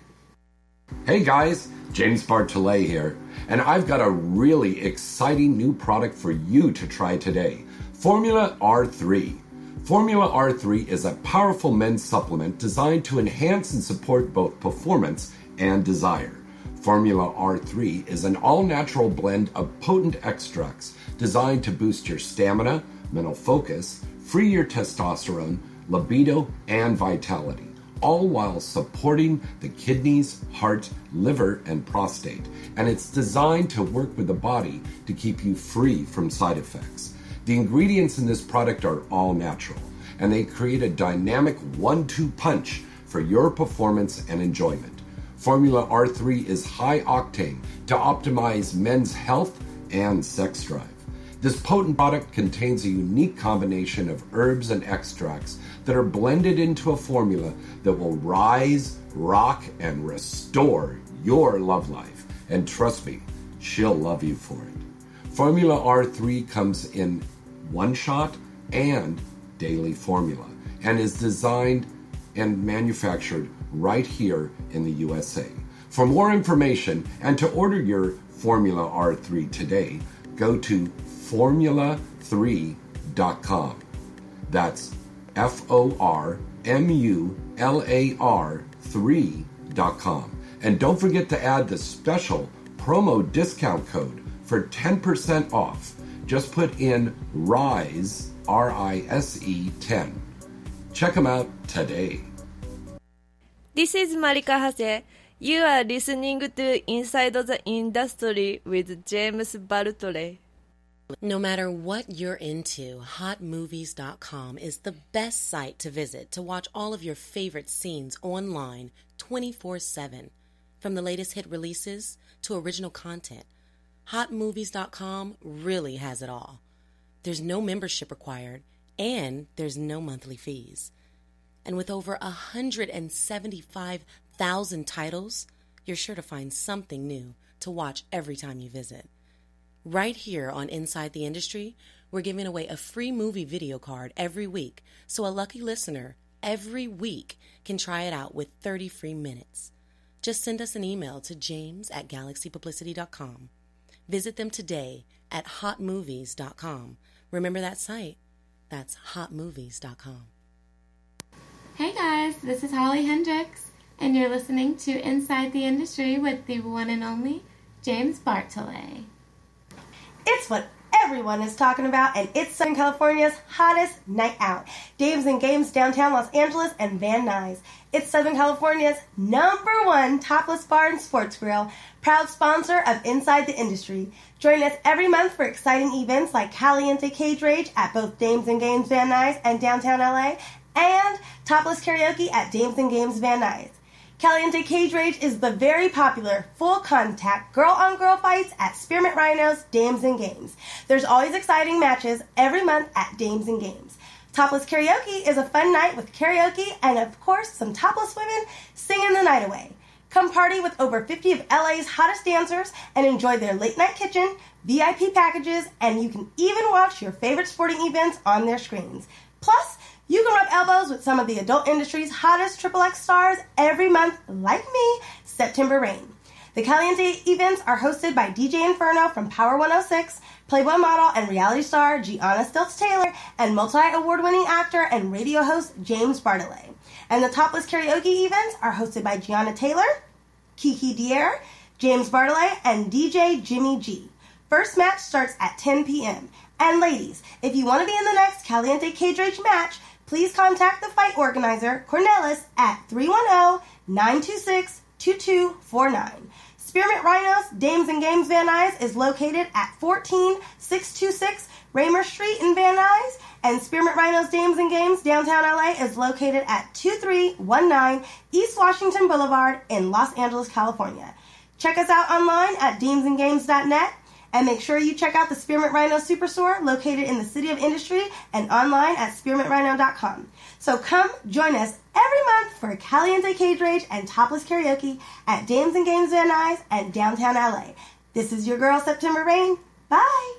Hey guys, James Bartholet here, and I've got a really exciting new product for you to try today Formula R3. Formula R3 is a powerful men's supplement designed to enhance and support both performance and desire. Formula R3 is an all natural blend of potent extracts designed to boost your stamina, mental focus, free your testosterone, libido, and vitality, all while supporting the kidneys, heart, liver, and prostate. And it's designed to work with the body to keep you free from side effects. The ingredients in this product are all natural, and they create a dynamic one two punch for your performance and enjoyment. Formula R3 is high octane to optimize men's health and sex drive. This potent product contains a unique combination of herbs and extracts that are blended into a formula that will rise, rock, and restore your love life. And trust me, she'll love you for it. Formula R3 comes in one shot and daily formula and is designed and manufactured right here in the USA. For more information and to order your Formula R3 today, go to formular3.com. That's F O R M U L A R 3.com. And don't forget to add the special promo discount code for 10% off. Just put in RISE, R I S E 10. Check them out today. This is Marika Hase. You are listening to Inside the Industry with James Bartholet. No matter what you're into, hotmovies.com is the best site to visit to watch all of your favorite scenes online 24 7. From the latest hit releases to original content, hotmovies.com really has it all. There's no membership required, and there's no monthly fees. And with over 175,000 titles, you're sure to find something new to watch every time you visit. Right here on Inside the Industry, we're giving away a free movie video card every week so a lucky listener every week can try it out with 30 free minutes. Just send us an email to james at galaxypublicity.com. Visit them today at hotmovies.com. Remember that site? That's hotmovies.com. Hey guys, this is Holly Hendrix, and you're listening to Inside the Industry with the one and only James Bartholet. It's what everyone is talking about, and it's Southern California's hottest night out. Dames and Games downtown Los Angeles and Van Nuys. It's Southern California's number one topless bar and sports grill, proud sponsor of Inside the Industry. Join us every month for exciting events like Caliente Cage Rage at both Dames and Games Van Nuys and downtown LA, and topless karaoke at Dames and Games Van Nuys. Caliente Cage Rage is the very popular full contact girl on girl fights at Spearmint Rhinos Dames and Games. There's always exciting matches every month at Dames and Games. Topless Karaoke is a fun night with karaoke and, of course, some topless women singing the night away. Come party with over 50 of LA's hottest dancers and enjoy their late night kitchen, VIP packages, and you can even watch your favorite sporting events on their screens. Plus, you can rub elbows with some of the adult industry's hottest XXX stars every month, like me, September Reign. The Caliente events are hosted by DJ Inferno from Power 106, Playboy model and reality star Gianna Stilts Taylor, and multi award winning actor and radio host James Bartholet. And the Topless Karaoke events are hosted by Gianna Taylor, Kiki D'Aire, James Bartholet, and DJ Jimmy G. First match starts at 10 p.m. And ladies, if you want to be in the next Caliente Cage Rage match, please contact the fight organizer, Cornelis, at 310-926-2249. Spearmint Rhinos Dames and Games Van Nuys is located at 14626 Raymer Street in Van Nuys, and Spearmint Rhinos Dames and Games downtown LA is located at 2319 East Washington Boulevard in Los Angeles, California. Check us out online at damesandgames.net and make sure you check out the Spearmint Rhino Superstore located in the City of Industry and online at spearmintrhino.com. So come join us every month for Caliente Cage Rage and Topless Karaoke at Dames and Games Van Nuys and downtown LA. This is your girl, September Reign. Bye!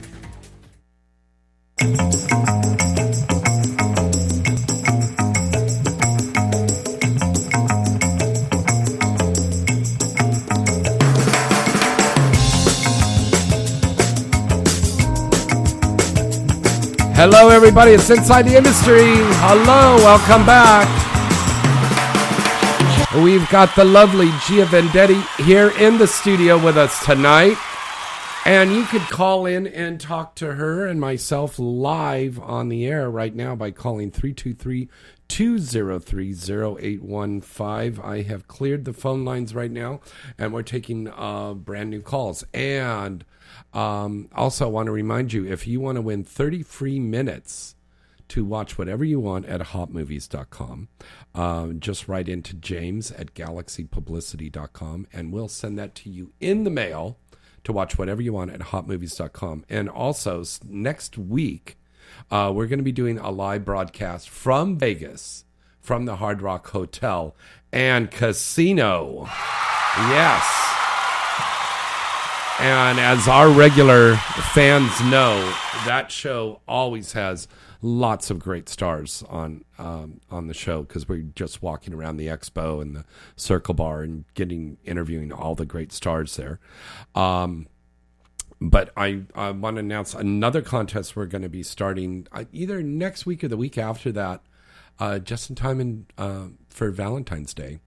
Hello, everybody. It's Inside the Industry. Hello, welcome back. We've got the lovely Gia Vendetti here in the studio with us tonight. And you could call in and talk to her and myself live on the air right now by calling 323 203 0815. I have cleared the phone lines right now and we're taking uh, brand new calls. And um, also, I want to remind you if you want to win 30 free minutes to watch whatever you want at hotmovies.com, um, just write into james at galaxypublicity.com and we'll send that to you in the mail to watch whatever you want at hotmovies.com. And also, next week, uh, we're going to be doing a live broadcast from Vegas, from the Hard Rock Hotel and Casino. Yes. And as our regular fans know, that show always has lots of great stars on um, on the show because we're just walking around the expo and the Circle Bar and getting interviewing all the great stars there. Um, but I, I want to announce another contest we're going to be starting uh, either next week or the week after that, uh, just in time in, uh, for Valentine's Day.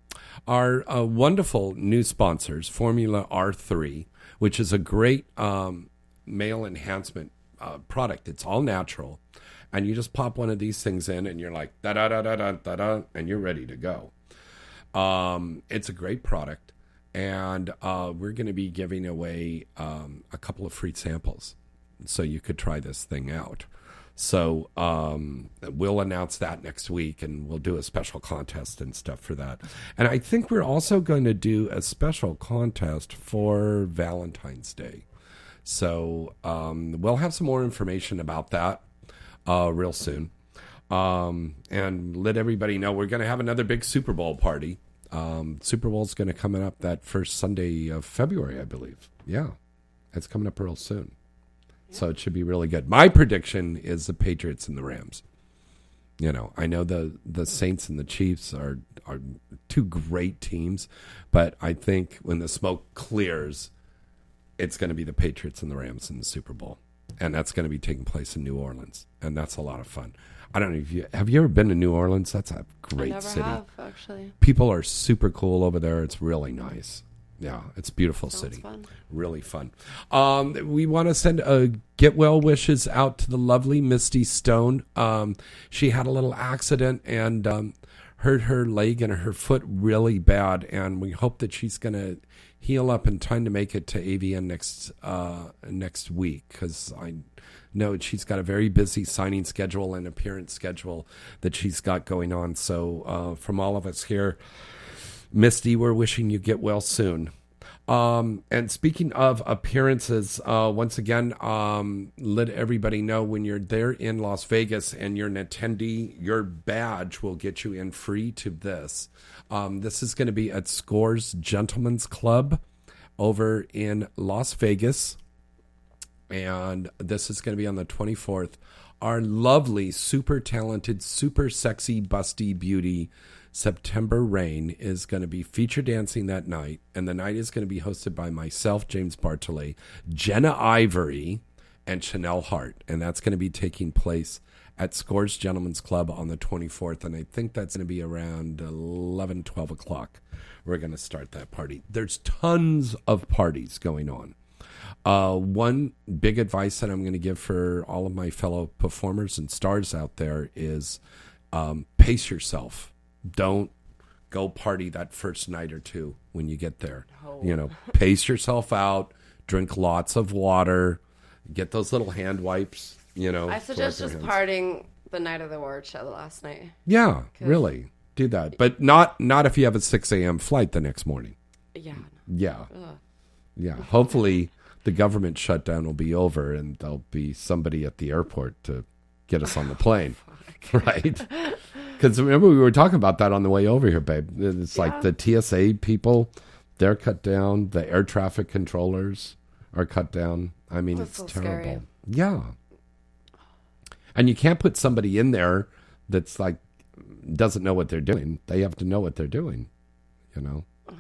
Our uh, wonderful new sponsors, Formula R3, which is a great um, male enhancement uh, product. It's all natural. And you just pop one of these things in, and you're like, da da da da da da da, and you're ready to go. Um, it's a great product, and uh, we're going to be giving away um, a couple of free samples, so you could try this thing out. So um, we'll announce that next week, and we'll do a special contest and stuff for that. And I think we're also going to do a special contest for Valentine's Day. So um, we'll have some more information about that uh, real soon. Um, and let everybody know we're going to have another big Super Bowl party. Um, Super Bowl's going to come up that first Sunday of February, I believe. Yeah, it's coming up real soon. So it should be really good. My prediction is the Patriots and the Rams. You know, I know the the Saints and the Chiefs are are two great teams, but I think when the smoke clears, it's going to be the Patriots and the Rams in the Super Bowl, and that's going to be taking place in New Orleans, and that's a lot of fun. I don't know if you have you ever been to New Orleans. That's a great never city. have, actually. People are super cool over there. It's really nice. Yeah, it's a beautiful Sounds city. fun. Really fun. Um, we want to send uh, get well wishes out to the lovely Misty Stone. Um, she had a little accident and um, hurt her leg and her foot really bad, and we hope that she's going to heal up in time to make it to AVN next uh, next week because I know she's got a very busy signing schedule and appearance schedule that she's got going on. So, uh, from all of us here, Misty, we're wishing you get well soon. Um, and speaking of appearances, uh, once again, um, let everybody know when you're there in Las Vegas and you're an attendee, your badge will get you in free to this. Um, this is going to be at Scores Gentlemen's Club over in Las Vegas and this is going to be on the 24th. Our lovely, super talented, super sexy, busty beauty, September Reign, is going to be feature dancing that night. And the night is going to be hosted by myself, James Bartholet, Jenna Ivory, and Chanel Hart, and that's going to be taking place at Scores Gentlemen's Club on the 24th, and I think that's going to be around 11, 12 o'clock. We're going to start that party. There's tons of parties going on. Uh, one big advice that I'm going to give for all of my fellow performers and stars out there is um, pace yourself. Don't go party that first night or two when you get there. You know, pace yourself out, drink lots of water, get those little hand wipes, you know. I suggest just partying the night of the award show last night. Yeah, really. Do that. But not not if you have a 6 a.m. flight the next morning. Yeah. Yeah. Ugh. Yeah. Hopefully the government shutdown will be over and there'll be somebody at the airport to get us on the plane. right? Because remember, we were talking about that on the way over here, babe. It's like the TSA people, they're cut down. The air traffic controllers are cut down. I mean, That's it's so terrible. scary. Yeah. And you can't put somebody in there that's like doesn't know what they're doing. They have to know what they're doing, you know? Oh,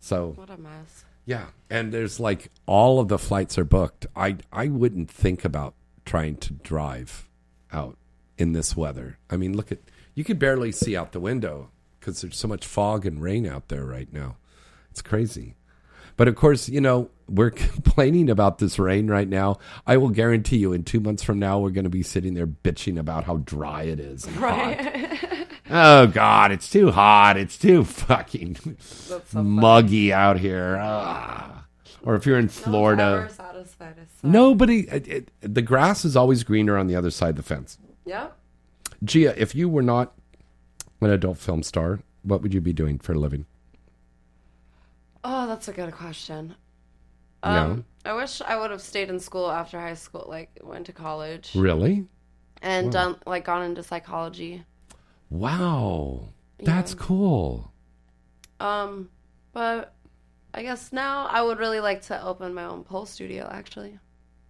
so What a mess. yeah, and there's like all of the flights are booked. I I wouldn't think about trying to drive out in this weather. I mean, look at you could barely see out the window because there's so much fog and rain out there right now. It's crazy. But of course, you know, we're complaining about this rain right now. I will guarantee you in 2 months from now we're going to be sitting there bitching about how dry it is hot. Oh God, it's too hot. It's too fucking muggy out here. Ah. Or if you're in Florida, Ever satisfied as such. nobody. It, it, the grass is always greener on the other side of the fence. Yeah. Gia, if you were not an adult film star, what would you be doing for a living? Oh, that's a good question. Um, I wish I would have stayed in school after high school, like went to college. Really? And Wow. done like gone into psychology. Wow, that's Yeah. cool. Um, but I guess now I would really like to open my own pole studio actually.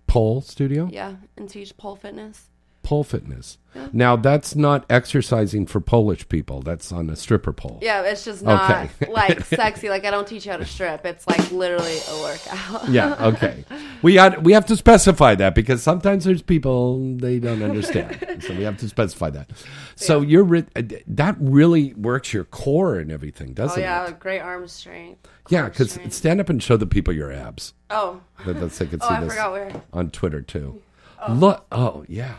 Pole studio, Yeah, and teach pole fitness. Pole fitness. Yeah. Now that's not exercising for Polish people. That's on a stripper pole. Yeah, it's just not Okay. like sexy. Like I don't teach you how to strip. It's like literally a workout. yeah okay we had we have to specify that because sometimes there's people they don't understand so we have to specify that so you're re- uh, that really works your core and everything oh doesn't oh, yeah, it Yeah, great arm strength. yeah because stand up and show the people your abs Oh. that, that's they could Oh, see I this forgot where. on twitter too Oh. look oh yeah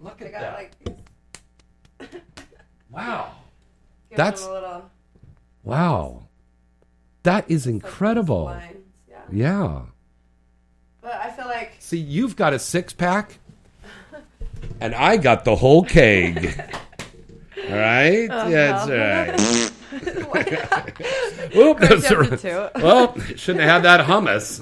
Look at that. Like, wow That's- a little wow that is incredible lines, yeah. yeah But I feel like see you've got a six-pack and i got the whole keg all right Uh-huh. that's right Whoop, Whoop, Quick that's right. Well, shouldn't have had that hummus.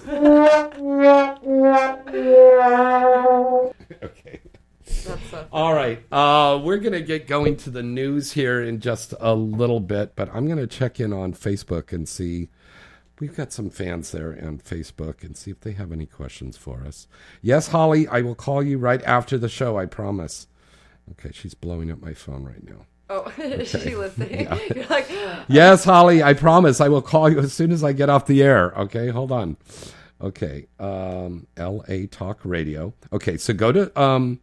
okay. So All right. Uh, we're going to get going to the news here in just a little bit, but I'm going to check in on Facebook and see. We've got some fans there on Facebook and see if they have any questions for us. Yes, Holly, I will call you right after the show, I promise. Okay, she's blowing up my phone right now. Oh, is Okay. she listening? Yeah. You're like, Yes, Holly, I promise I will call you as soon as I get off the air. Okay, hold on. Okay, um, LA Talk Radio. Okay, so go to um,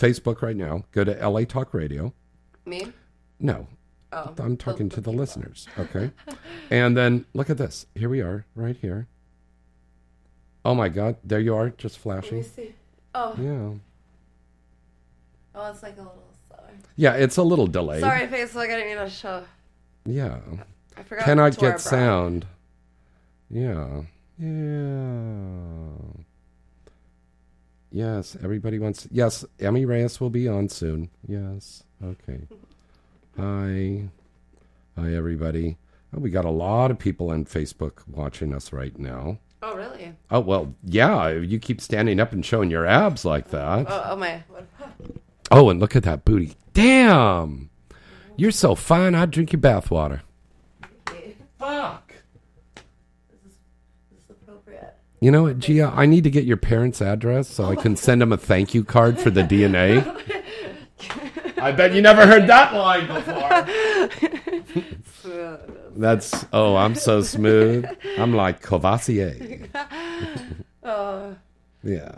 Facebook right now. Go to LA Talk Radio. Me? No, Oh. I'm talking to the listeners. Okay, and then look at this. Here we are, right here. Oh my God, there you are, just flashing. Let me see. Oh. Yeah, Oh, it's like a little slower. yeah, it's a little delayed. Sorry, Facebook. I didn't mean to show. Yeah. I forgot Cannot get sound. Yeah. Yeah. Yes, everybody wants. Yes, Emmy Reyes will be on soon. Yes. Okay. Hi. Hi, everybody. Oh, we got a lot of people on Facebook watching us right now. Oh, really? Oh, well, yeah. You keep standing up and showing your abs like that. Oh, oh my. Oh, and look at that booty. Damn. You're so fine, I'd drink your bathwater. Fuck. This is, this is appropriate. You know what, Gia? I need to get your parents' address so I can send them a thank you card for the DNA. I bet you never heard that line before. That's oh, I'm so smooth. I'm like Courvoisier. oh. Yeah.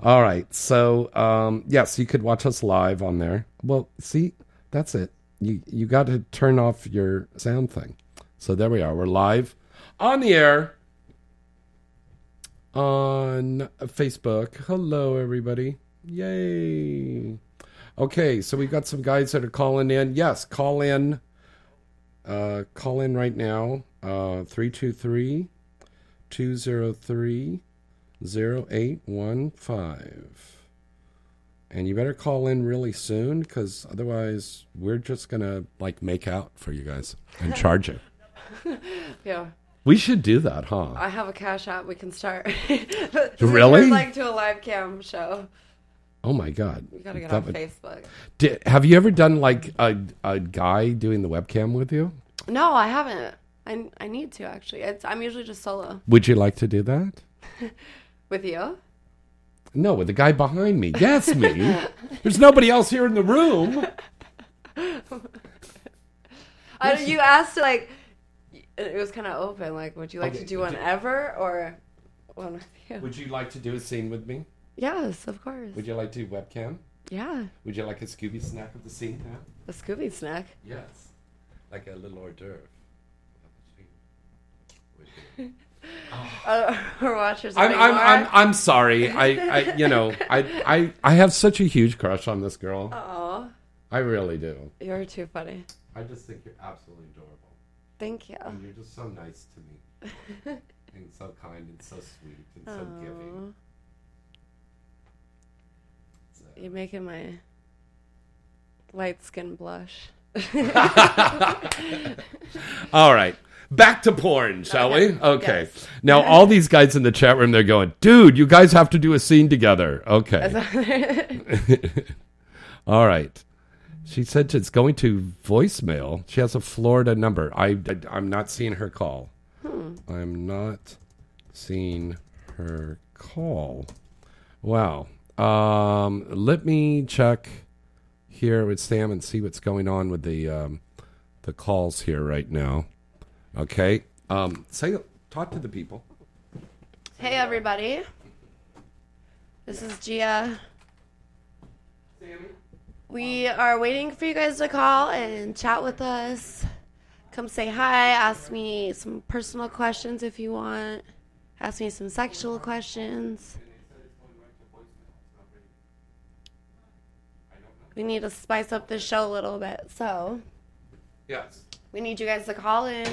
All right. So, um, yes, you could watch us live on there. Well, see, that's it. You you got to turn off your sound thing. So there we are. We're live on the air on Facebook. Hello, everybody. Yay. Okay, so we've got some guys that are calling in. Yes, call in. Uh, call in right now. Uh, 323 203 0815. And you better call in really soon because otherwise we're just going to like make out for you guys and charge it. yeah. We should do that, huh? I have a cash app. We can start. Really? like to a live cam show. Oh my God. We gotta get That on would- Facebook. Did, have you ever done like a, a guy doing the webcam with you? No, I haven't. I, I need to actually. It's, I'm usually just solo Would you like to do that? with you. No, with the guy behind me. Yes, me. There's nobody else here in the room. I, you asked like it was kind of open. Like, would you like Okay, to do do- one ever or one with you? Would you like to do a scene with me? Yes, of course. Would you like to webcam? Yeah, Would you like a Scooby snack of the scene now? a Scooby snack. Yes. Like a little hors d'oeuvre. Uh, our watchers. I'm, I'm, I'm. I'm sorry. I, I, you know, I, I, I have such a huge crush on this girl. Aw, I really do. you're too funny. I just think you're absolutely adorable. Thank you. And you're just so nice to me. and so kind and so sweet and so giving. You're making my light skin blush. All right. Back to porn, shall Okay. we? Okay. Yes. Now, all these guys in the chat room, they're going, dude, you guys have to do a scene together. Okay. all right. She said it's going to voicemail. She has a Florida number. I, I, am not seeing her call. Hmm. I'm not seeing her call. Wow. Um, let me check here with Sam and see what's going on with the um, the calls here right now. Okay. Um, say talk to the people. Hey everybody. This is Gia. We are waiting for you guys to call and chat with us. Come say hi, ask me some personal questions if you want. Ask me some sexual questions. We need to spice up the show a little bit. So, Yes. we need you guys to call in.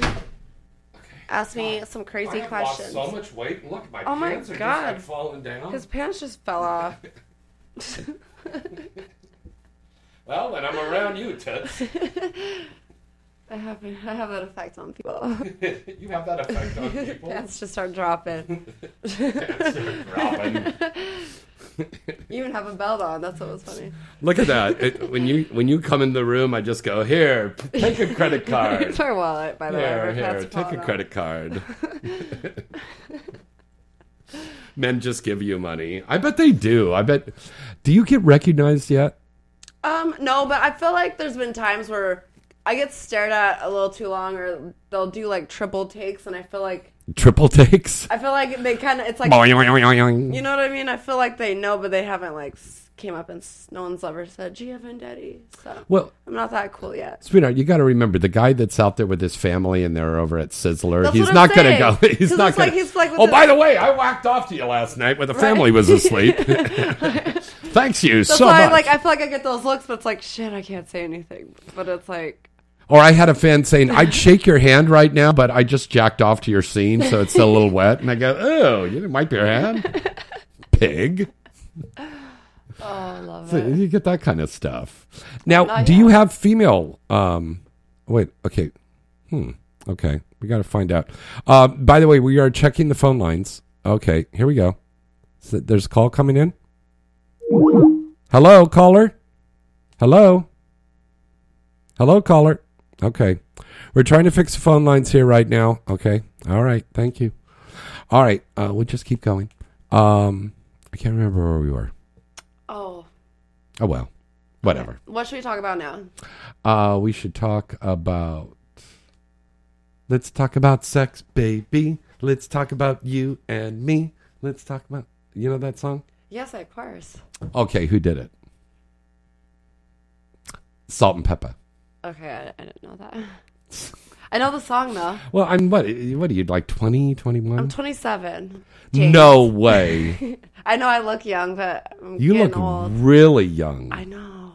Ask me some crazy I have questions. Lost so much weight. Look, my oh my pants are god. just like falling down. His pants just fell off. Well, when I'm around you, Toots. I have I have that effect on people. you have that effect on people. Pants just start dropping. Pants start dropping. you even have a belt on. That's what was funny. Look at that. It, when you when you come in the room, I just go here. Take a credit card. It's our wallet, by the way. Here, Our here. Take a out. credit card. Men just give you money. I bet they do. I bet. Do you get recognized yet? Um, no, but I feel like there's been times where I get stared at a little too long, or they'll do like triple takes, and I feel like Triple takes. I feel like they kind of it's like you know what I mean. I feel like they know, but they haven't like came up and no one's ever said Gia Vendetti. So Well- I'm not that cool yet. Sweetheart, you got to remember the guy that's out there with his family and they're over at Sizzler. That's he's not going to go. He's not going. like he's like oh, by the way, I whacked off to you last night when the family was asleep. Thanks you That's so why much. like I feel like I get those looks, but it's like shit, I can't say anything. But it's like Or I had a fan saying, I'd shake your hand right now, but I just jacked off to your scene, so it's still a little wet. And I go, oh, you didn't wipe your hand? Pig. oh, I love So it. you get that kind of stuff. Now, Not do yet. you have female? Um, wait, okay. Hmm. Okay. We got to find out. Uh, by the way, we are checking the phone lines. Okay. Here we go. So there's a call coming in. Hello, caller. Hello. Hello, caller. Okay. We're trying to fix the phone lines here right now. Okay. All right. Thank you. All right. Uh, we'll just keep going. Um, I can't remember where we were. oh, Oh, well. Whatever. what should we talk about now? Uh, we should talk about. Let's talk about sex, baby. Let's talk about you and me. Let's talk about. You know that song? Yes, of course. Okay, who did it? Salt-N-Pepa. Okay, I, I didn't know that. I know the song though. Well, I'm what? What are you like 20, 21? I'm 27. No way. I know I look young, but I'm You look old. really young. I know.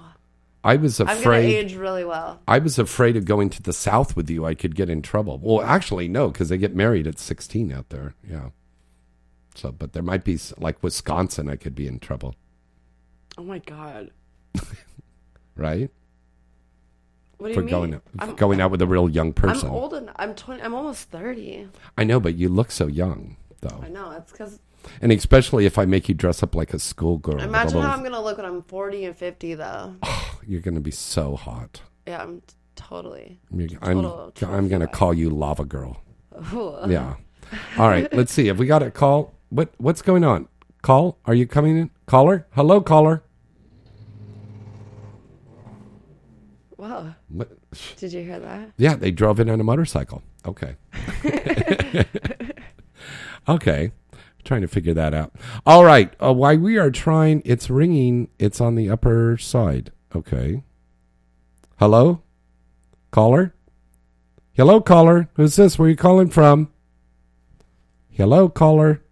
I was afraid. I'm gonna age really well. I was afraid of going to the South with you. I could get in trouble. Well, actually, no, because they get married at 16 out there. Yeah. So, but there might be like Wisconsin. I could be in trouble, Oh my god. right? What do for you mean? going out, I'm- going out with a real young person. I'm old and I'm 20. I'm almost 30. I know, but you look so young, though, I know. It's because and especially if I make you dress up like a schoolgirl. imagine how I'm gonna look when I'm 40 and 50 though. You're going to be so hot. yeah, I'm totally. You're- I'm, Total I'm going to call you Lava Girl. Ooh. Yeah. All right. Let's see. Have we got a call? What What's going on? Call? Are you coming in? Caller? Hello, caller. Wow. What? Did you hear that? Yeah, they drove in on a motorcycle. Okay. okay. Trying to figure that out. All right. Uh, while we are trying, it's ringing. It's on the upper side. Okay. Hello? Caller? Hello, caller. Who's this? Where are you calling from? Hello, caller.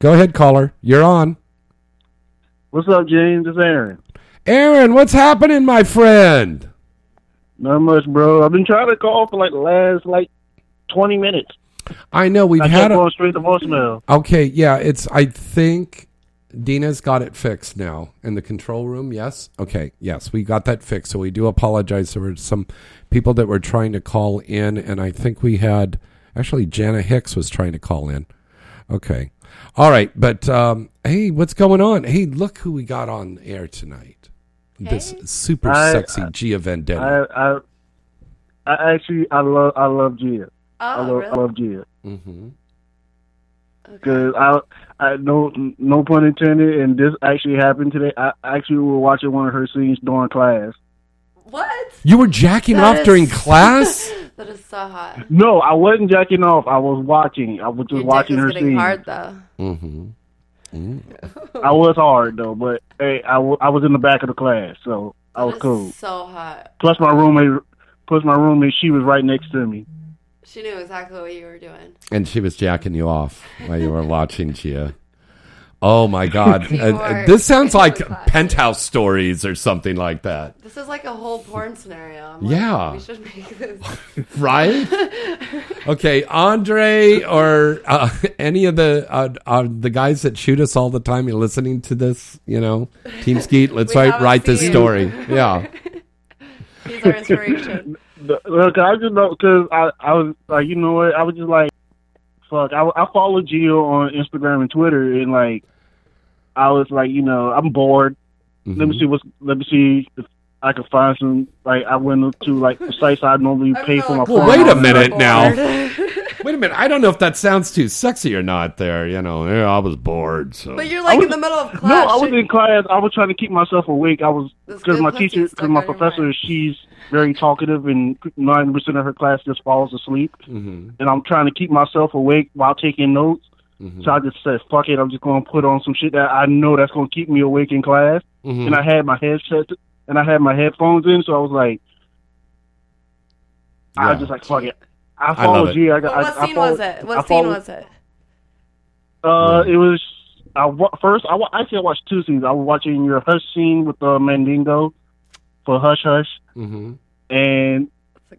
Go ahead, caller. You're on. What's up, James? It's Aaron. Aaron, what's happening, my friend? Not much, bro. I've been trying to call for like the last like twenty minutes. I know we've I had a, going straight to voicemail. Okay, yeah, it's I think Dina's got it fixed now in the control room. Yes. Okay. Yes, we got that fixed. So we do apologize. There were some people that were trying to call in, and I think we had actually Jana Hicks was trying to call in. Okay. All right, but um, hey, what's going on? Hey, look who we got on air tonight. This super I- sexy I- Gia Vendetti. I, I I actually I love I love Gia. I Oh, love really? I love Gia. Mm-hmm. Because I I no no pun intended, and this actually happened today. I actually was watching one of her scenes during class. What? You were jacking That off is- during class? that is so hot. No, I wasn't jacking off. I was watching. I was just Your dick watching was her getting scene. hard though. Mm-hmm. I was hard though, but hey, I, w- I was in the back of the class, so I was That is cool. So hot. Plus my roommate, plus my roommate, she was right next to me. She knew exactly what you were doing. And she was jacking you off while you were watching Gia. Oh my God! Uh, this sounds like penthouse stories or something like that, This is like a whole porn scenario. I'm like, Yeah. We should make this. right? okay, Andre or uh, any of the uh, uh, the guys that shoot us all the time, you're listening to this, you know, Team Skeet. Let's write write this scene. Yeah. Yeah. He's our inspiration. Look, I just know because I, I was like, you know what? I was just like, fuck. I, I follow Gia on Instagram and Twitter, and like, I was like, you know, I'm bored. Let Mm-hmm. me see what's. Let me see if I can find some. Like, I went to like the sites I normally pay for my. Well, wait a minute now. Wait a minute. I don't know if that sounds too sexy or not. There, you know, yeah, I was bored. So. But you're like in the middle of class. No. I was in class. I was trying to keep myself awake. I was This because good my pussy teacher, stuck because my on your professor, she's very talkative, and ninety percent of her class just falls asleep. Mm-hmm. And I'm trying to keep myself awake while taking notes. Mm-hmm. So I just said, "Fuck it! I'm just going to put on some shit that I know that's going to keep me awake in class." Mhm. And I had my headset and I had my headphones in, so I was like, I Yeah. was just like, "Fuck it!" I I followed it. G. I But got. what I, I scene followed, was it? What I scene followed- was it? Uh, it was. I wa- first. I actually I watched two scenes. I was watching your Hush scene with the Mandingo for Hush Hush, Mm-hmm. and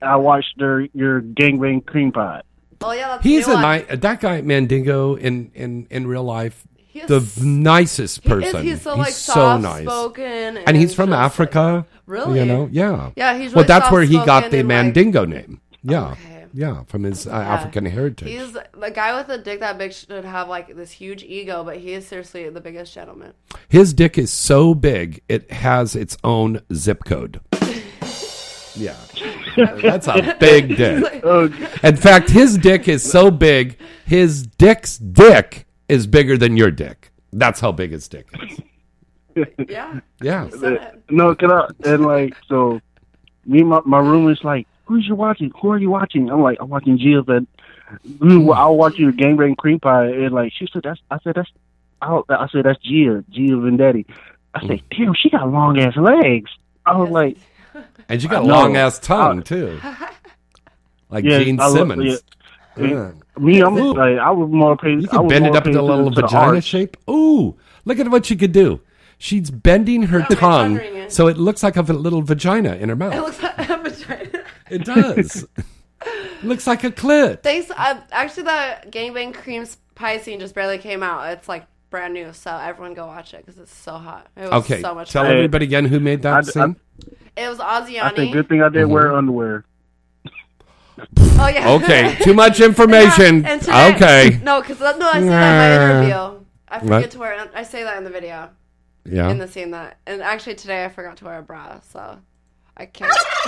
I watched their your gangbang cream pie. Oh yeah, that's He's new a nice that guy Mandingo in in in real life. He is- the nicest He is- person. he's so, like, so nice. soft-spoken and he's from just, Africa. Really? You know, yeah. Yeah, he's really well. That's where he got the and, like- Mandingo name. Yeah, yeah, from his uh, Yeah. African heritage. He's the guy with a dick that big should have like this huge ego, but he is seriously the biggest gentleman. His dick is so big it has its own zip code. yeah, that's a big dick. In fact, his dick is so big, his dick's dick is bigger than your dick. That's how big his dick is. Yeah. Yeah. No, can I? And like, so me, and my my roommate's like, "Who's you watching? Who are you watching?" I'm like, "I'm watching Gia." But I'll watch your gangbang cream pie. And like, she said, "That's." I said, "That's." I, I said that's Gia, Gia Vendetti. I said, mm. damn, she got long ass legs. I was like, And you got I a know. long ass tongue I- too, like Yeah, Gene I love- Simmons. yeah. Yeah. me, I'm like, I was more paid. You I can was bend it up into a little vagina shape. Ooh, look at what you could do. She's bending her tongue so it looks like a little vagina in her mouth. It looks like a vagina. It does. looks like a clit. Thanks. Uh, actually, the gangbang cream pie scene just barely came out. It's like brand new, so everyone go watch it because it's so hot. It was Okay, so much tell fun. everybody again who made that I- I- scene. It was I Ozziani. think good thing I didn't Mhm. wear underwear. Oh yeah. Okay, too much information. And today- Okay. No, because no, I say that in my Nah. interview. I forget What? to wear. I say that in the video. Yeah. In the scene that, and actually today I forgot to wear a bra, so I can't.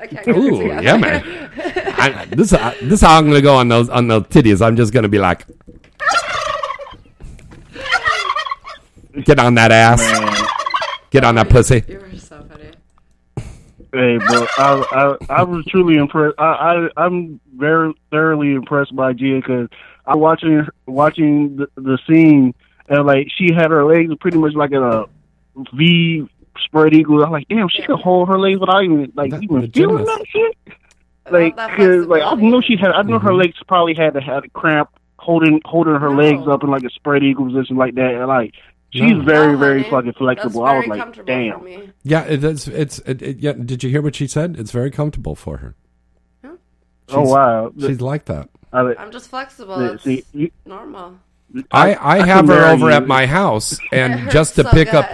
I can't. Ooh, together. yeah, man. I, this uh, this is how I'm gonna go on those on those titties. I'm just gonna be like, get on that ass, get on that pussy. You were so funny. Hey, bro, I, I I was truly impressed. I, I I'm very thoroughly impressed by Gia because I watching watching the, the scene and like she had her legs pretty much like in a V spread eagle. I'm like, damn, she could hold her legs without even like even feeling that shit. Like, that cause like I know she had, I know Mm-hmm. her legs probably had to have a cramp holding holding her legs up in like a spread eagle position like that, and like she's No. very very honey. fucking flexible. I was like, damn. for. Yeah, it, it's it's it, it- yeah. Did you hear what she said? It's very comfortable for her. Oh, wow. she's like that. I'm just flexible. Yeah, It's see, you- normal. I, I, I have her over you. at my house and just to so pick up.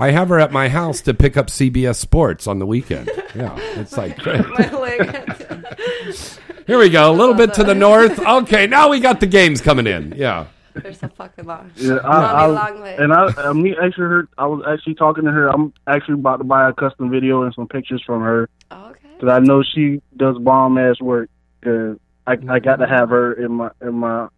I have her at my house to pick up CBS Sports on the weekend. Yeah, it's like great. Here we go, a little bit to the north. Okay, now we got the games coming in. Yeah. They're so fucking long. Yeah, I, I, long and I, I me actually heard. I was actually talking to her. I'm actually about to buy a custom video and some pictures from her. okay. Cause I know she does bomb ass work. Cause I, I got to have her in my in my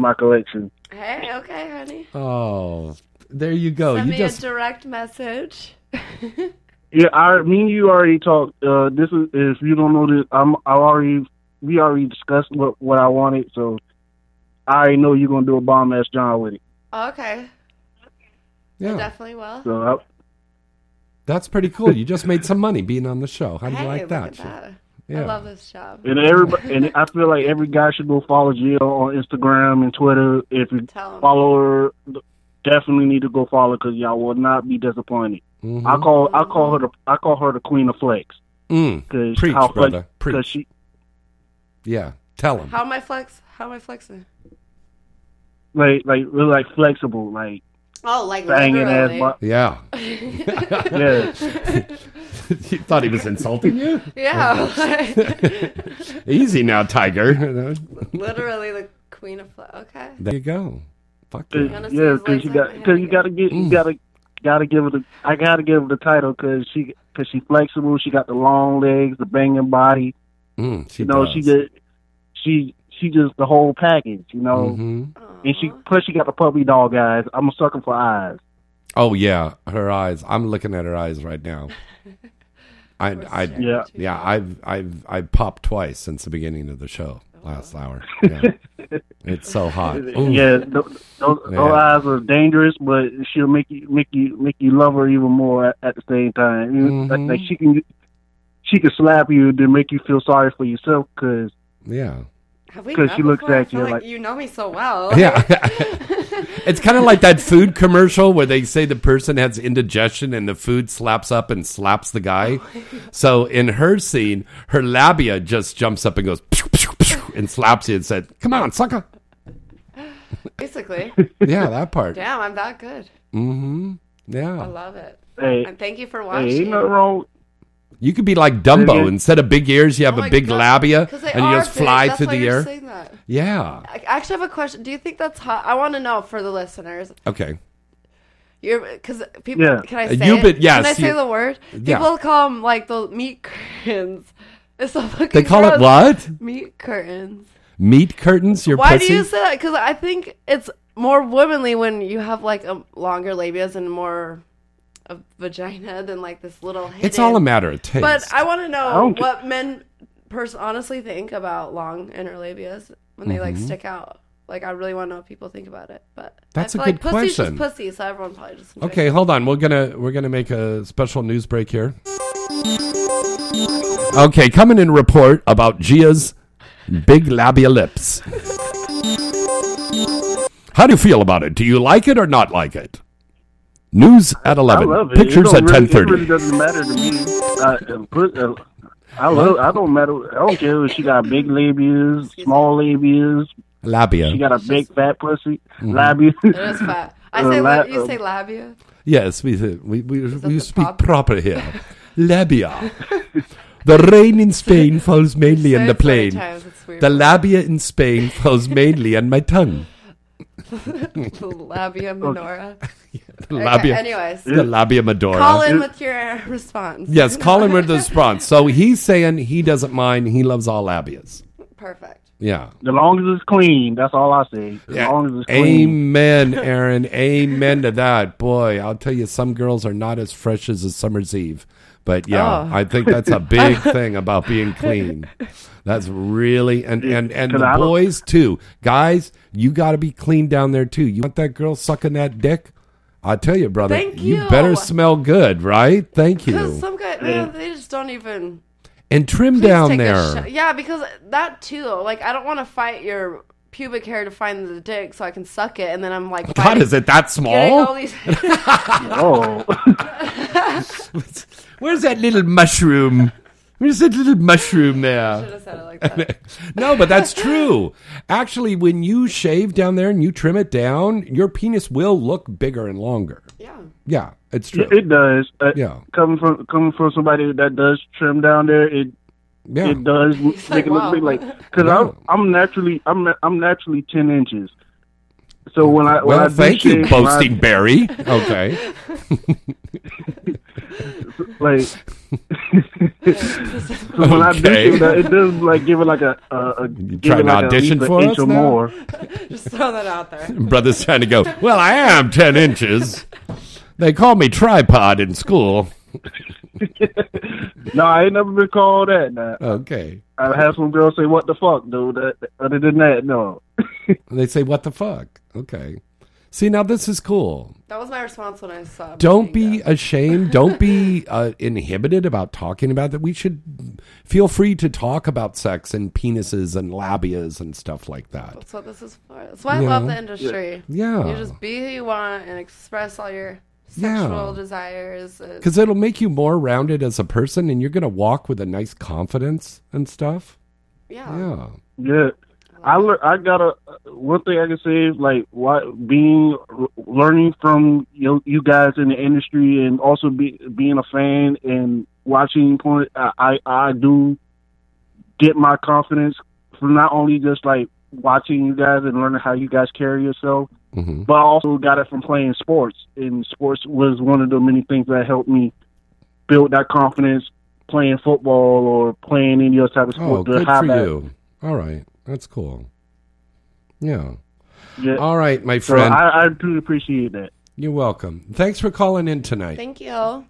my collection. Hey, okay, honey. Oh, there you go. Send you me just a direct message. Yeah, I me and you already talked. Uh, this is if you don't know this, I'm I already we already discussed what what I wanted. So I already know you're gonna do a bomb ass John with it. okay. Yeah. I definitely will. So I, That's pretty cool. You just made some money being on the show. How do hey, you like look that? At that. Yeah. I love this job. And everybody, and I feel like every guy should go follow Jill on Instagram and Twitter. If you follow her, definitely need to go follow because y'all will not be disappointed. Mhm. I call I call her the I call her the queen of flex. Mm. Cause Preach, how flex- brother. 'cause Preach. she Yeah, tell him. How am I flex? How am I flexing? like like really like flexible like Oh, like banging ass. literally. bu- Yeah. yeah. you thought he was insulting you? Yeah. Easy now, Tiger. literally the queen of flex. Okay. There you go. Fuck yeah. yeah, because you got because you got to get you got to got to give her the I got to give her the title because she because she flexible. She got the long legs, the banging body. Mm, she you know, does. she just she she just the whole package. You know, Mhm. and she plus she got the puppy dog eyes. I'm a sucker for eyes. Oh yeah, her eyes. I'm looking at her eyes right now. I, I, Yeah. yeah. I've, I've, I've popped twice since the beginning of the show last hour. Yeah. it's so hot. Ooh. Yeah, those, those Yeah. eyes are dangerous, but she'll make you make you make you love her even more at, at the same time. You know, like, like she can she can slap you to make you feel sorry for yourself because Yeah. Have we 'Cause met she looks before? At you like, like- you know me so well. Yeah. it's kind of like that food commercial where they say the person has indigestion and the food slaps up and slaps the guy. So in her scene, her labia just jumps up and goes pew, pew, pew, and slaps you and said, "Come on, sucker." Basically. Yeah, that part. Damn, I'm that good. Mm-hmm. Yeah. I love it. Hey, and thank you for hey, watching. ain't nothing wrong. You could be like Dumbo. Instead of big ears, you have Oh a big God. labia, 'Cause they and you just big. fly That's through why the you're air. saying that. Yeah. I actually have a question. Do you think that's hot? I want to know for the listeners. Okay. You're because people. Yeah. Can I Uh, say you it? bit- yes, Can I say you- the word? Yeah. People call them like the meat curtains. It's so fucking. They call it gross. what? Meat curtains. Meat curtains. Your Why pussy. do you say that? Because I think it's more womanly when you have like a longer labias and more of vagina than like this little. Hidden. It's all a matter of taste. But I want to know don't what men pers- honestly think about long inner labias when they like Mhm. stick out. Like I really want to know what people think about it. But That's I a feel good like pussy's question. Just pussy, so everyone probably just Okay, it. hold on. We're gonna we're gonna make a special news break here. Okay, coming in report about Gia's big labia lips. How do you feel about it? Do you like it or not like it? News at eleven. I love it. Pictures it at don't really. It really doesn't matter to me. Uh, uh, put, uh, I love. I don't matter. I don't care if she got big labias, small labias. Labia. She got a big fat pussy. Mhm. Labia. It is fat. I Uh, say la- la- you uh, say labia. Yes, we we we, we speak pop? proper here. labia. The rain in Spain falls mainly on the it so many plain. times, it's weird. The labia in Spain falls mainly on my tongue. labia minora. The Okay, labia. anyways. the labia majora. Call in with your response. Yes, call him with the response. So he's saying he doesn't mind. He loves all labias. Perfect. Yeah. As long as it's clean, that's all I say. As Yeah. long as it's clean. Amen, Aaron. Amen to that. Boy, I'll tell you, some girls are not as fresh as a summer's eve. But yeah, Oh. I think that's a big thing about being clean. That's really and and and the boys too. Guys, you got to be clean down there too. You want that girl sucking that dick? I tell you, brother, Thank you you. better smell good, right? Thank Because you. some guy, man, they just don't even And trim Please down there. shot. Yeah, because that too. Like, I don't want to fight your pubic hair to find the dick so I can suck it, and then I'm like, God, is it that small? all these- oh. Where's that little mushroom? Where's that little mushroom there? Should've said it like that. no, but that's true. Actually, when you shave down there and you trim it down, your penis will look bigger and longer. Yeah. Yeah, it's true. It, it does. Uh, Yeah. Coming from coming from somebody that does trim down there, it Yeah. it does make like, it look wow. big. Like because Wow. I'm I'm naturally I'm I'm naturally ten inches. So when I when I Well, do thank you, shave, when I- boasting Barry. Okay. like so when Okay. shave that, it does like give it like a, a, a give trying it to like audition at least for an us inch or now? more. just throw that out there. Brother's trying to go, well, I am 10 inches. They call me tripod in school. no, I ain't never been called that. Nah. Okay. I've had some girls say, "What the fuck, dude?" That, other than that, no. They say, what the fuck? Okay. See, now this is cool. That was my response when I saw. Don't be ashamed. Don't be uh, inhibited about talking about that. We should feel free to talk about sex and penises and labias and stuff like that. That's what this is for. That's why I love the industry. Yeah. You just be who you want and express all your Yeah. sexual desires. Because it'll make you more rounded as a person and you're going to walk with a nice confidence and stuff. Yeah. Yeah. Yeah, I lear- I got a one thing I can say is like what being learning from you you guys in the industry and also be being a fan and watching porn. I I, I do get my confidence from not only just like watching you guys and learning how you guys carry yourself, Mhm. but I also got it from playing sports. And sports was one of the many things that helped me build that confidence playing football or playing any other type of sport. Oh, to good for that. you. All right. That's cool. Yeah. Yeah. All right, my So friend. I, I do appreciate that. You're welcome. Thanks for calling in tonight. Thank you.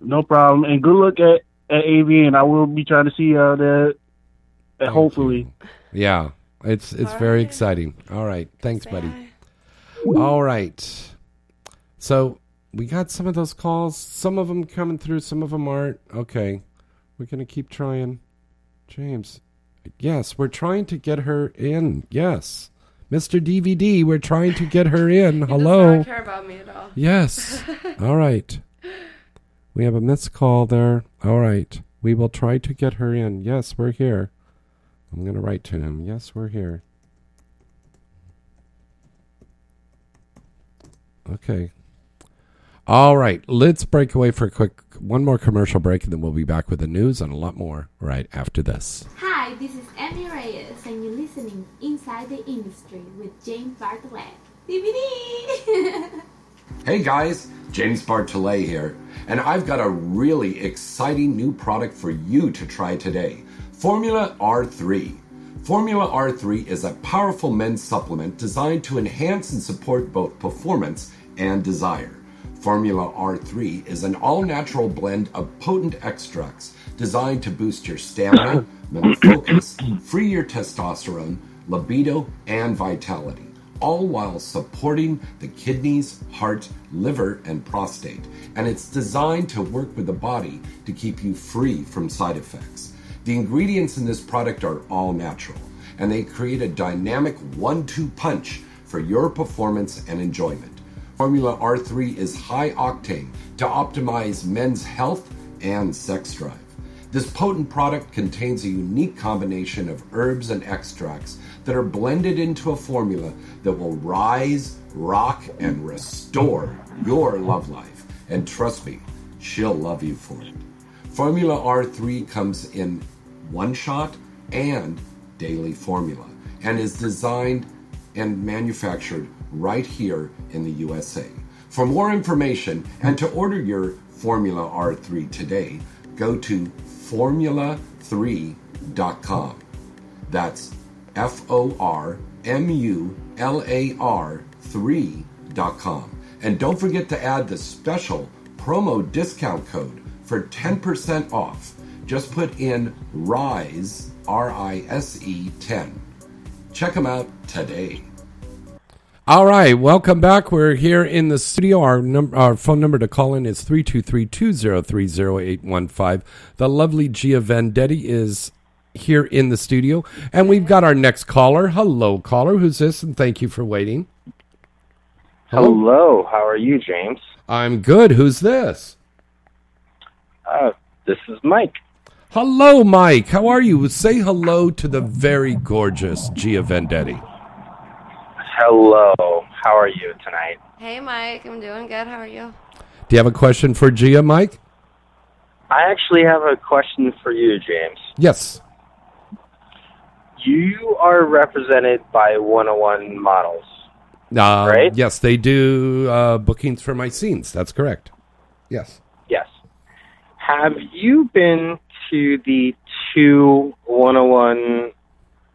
No problem. And good luck at, at AVN. I will be trying to see you out there. uh, hopefully. Yeah, it's it's very exciting. All right, thanks, buddy. All right, so we got some of those calls. Some of them coming through. Some of them aren't. Okay, we're gonna keep trying. James, yes, we're trying to get her in. Yes, Mr. DVD, we're trying to get her in. Hello. not care about me at all. Yes. All right. We have a missed call there. All right. We will try to get her in. Yes, we're here. I'm going to write to him. Yes, we're here. Okay. All right. Let's break away for a quick one more commercial break and then we'll be back with the news and a lot more right after this. Hi, this is Emmy Reyes, and you're listening Inside the Industry with James Bartholet. DVD! Hey guys, James Bartholet here, and I've got a really exciting new product for you to try today Formula R3. Formula R3 is a powerful men's supplement designed to enhance and support both performance and desire. Formula R3 is an all natural blend of potent extracts designed to boost your stamina, mental focus, free your testosterone, libido, and vitality, all while supporting the kidneys, heart, liver, and prostate. And it's designed to work with the body to keep you free from side effects. The ingredients in this product are all natural, and they create a dynamic one two punch for your performance and enjoyment. Formula R3 is high octane to optimize men's health and sex drive. This potent product contains a unique combination of herbs and extracts that are blended into a formula that will rise, rock, and restore your love life. And trust me, she'll love you for it. Formula R3 comes in one shot and daily formula and is designed and manufactured right here in the USA. For more information and to order your Formula R3 today, go to formular3.com. That's F O R M U L A R 3.com. And don't forget to add the special promo discount code for 10% off. Just put in RISE, R I S E 10. Check them out today. All right, welcome back. We're here in the studio. Our num- our phone number to call in is 323-203-0815. The lovely Gia Vendetti is here in the studio, and we've got our next caller. Hello, caller. Who's this? And thank you for waiting. Hello, how are you, James? I'm good. Who's this? Uh, this is Mike. Hello, Mike. How are you? Say hello to the very gorgeous Gia Vendetti. Hello, how are you tonight? Hey, Mike. I'm doing good. How are you? Do you have a question for Gia, Mike? I actually have a question for you, James. Yes. You are represented by 101 models. Uh, Right? Yes, they do uh, bookings for my scenes. That's correct. Yes. Yes. Have you been to the two 101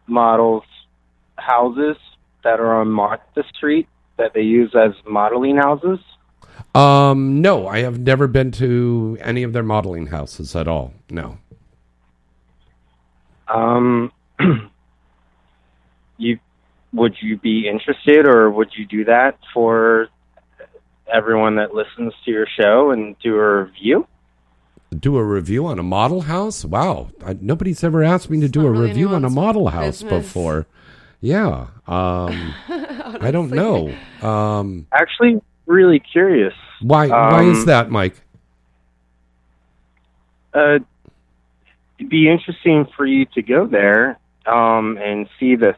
models houses that are on Martha Street that they use as modeling houses? Um, no, I have never been to any of their modeling houses at all. No. Um, you would you be interested, or would you do that for everyone that listens to your show and do a review? Do a review on a model house? Wow, I, nobody's ever asked me to do a review on a model house business. before. Yeah. Um, I don't know. Um, Actually, really curious. why? why is Um, that, Mike? Uh, it'd be interesting for you to go there um, and see the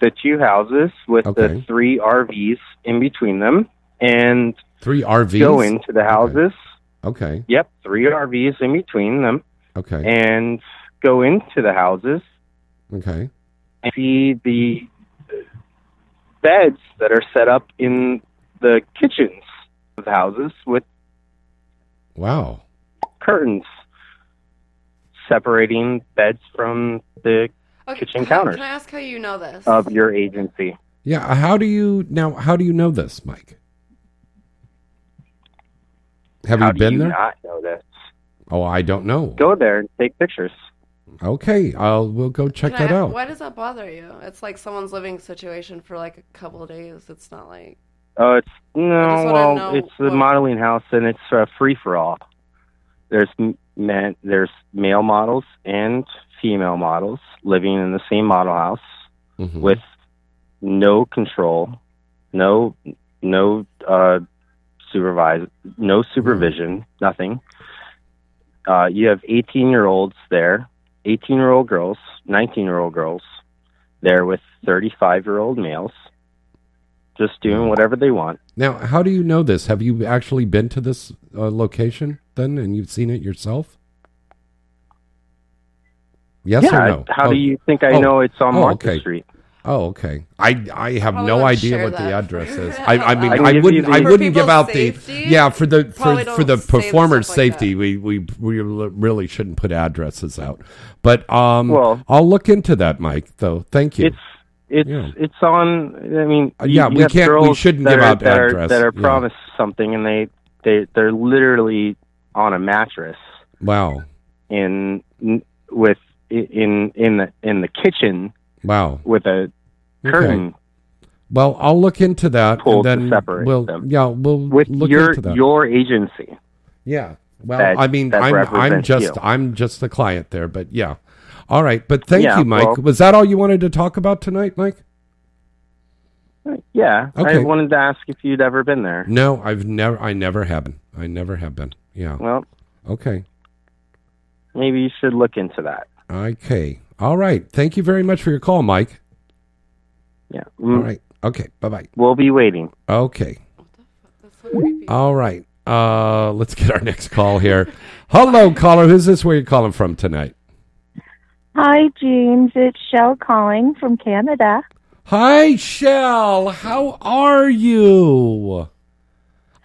the two houses with the three RVs in between them, and Three RVs. go into the houses. Okay. Yep, three RVs in between them, Okay. and go into the houses Okay. And see the beds that are set up in the kitchens of the houses with Wow. curtains separating beds from the Okay, kitchen can I- counters Can I ask how you know this? of your agency. Yeah. How do you now? How do you know this, Mike? Have How you do been you there? not know this? Oh, I don't know. Go there and take pictures. Okay, I'll we'll go check Can that ask- out. Why does that bother you? It's like someone's living situation for like a couple of days. It's not like Oh, it's I no. Well, it's a what- modeling house, and it's uh, free for all. There's men, there's male models and female models living in the same model house Mhm. with no control, no no uh, supervise, no supervision, nothing. Uh, you have 18 year olds there, 18 year old girls, 19 year old girls there with 35 year old males, just doing whatever they want. Now, how do you know this? Have you actually been to this uh, location then, and you've seen it yourself? Yes Yeah, or no? how Oh. do you think I Oh. know it's on Oh, Martha okay. Street? Oh, okay. I I have Probably no don't idea share what the that address is. I, I mean, I can I give wouldn't you I the- wouldn't For give out the yeah for the for probably for the don't say the performer's stuff like safety. we we we really really shouldn't put addresses out. But um, Well- I'll look into that, Mike. Though, thank you. It's it's Yeah. it's on. I mean, Uh, you- yeah, you we have can't- we girls shouldn't that give are, out that address, Are, that are yeah. promised something, and they they they're literally on a mattress wow. in in- with in in the in the kitchen Wow. with a Okay. curtain Well, I'll look into that, and then to separate we'll them. yeah we'll with look your into that. your agency. Yeah. Well, that- I mean, I'm I'm just you. I'm just the client there, but yeah. All right, but thank Yeah, you, Mike. well- Was that all you wanted to talk about tonight, Mike? Yeah, Okay. I wanted to ask if you'd ever been there. No, I've never. I never have been. I never have been. Yeah. Well, Okay. maybe you should look into that. Okay. All right. Thank you very much for your call, Mike. Yeah. All Mm. right. Okay. Bye bye. We'll be waiting. Okay. All right. Uh, let's get our next call here. Hello, caller. Who's this? Where you calling from tonight? Hi, James. It's Shell calling from Canada. Hi, Shell. How are you?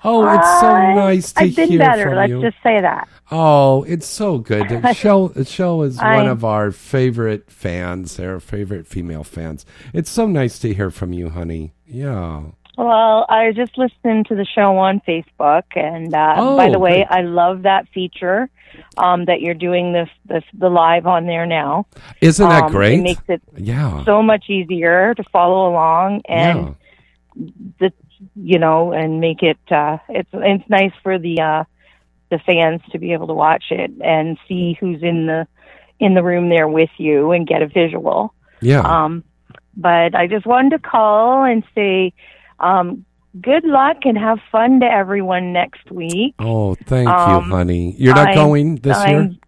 Oh, it's so Hi. nice to I've been hear better. from Let's you. just say that. Oh, it's so good. Shell, Shell is I- one of our favorite fans. Our favorite female fans. It's so nice to hear from you, honey. Yeah. Well, I just listened to the show on Facebook, and uh, Oh, by the way. I love that feature um, that you're doing this, this the live on there now. Isn't that Um, great? It makes it Yeah. so much easier to follow along, and the you know, and make it. Uh, it's it's nice for the uh, the fans to be able to watch it and see who's in the in the room there with you and get a visual. Yeah. Um, but I just wanted to call and say um, good luck and have fun to everyone next week. Oh, thank Um, you, honey. You're not I'm- going this year? I'm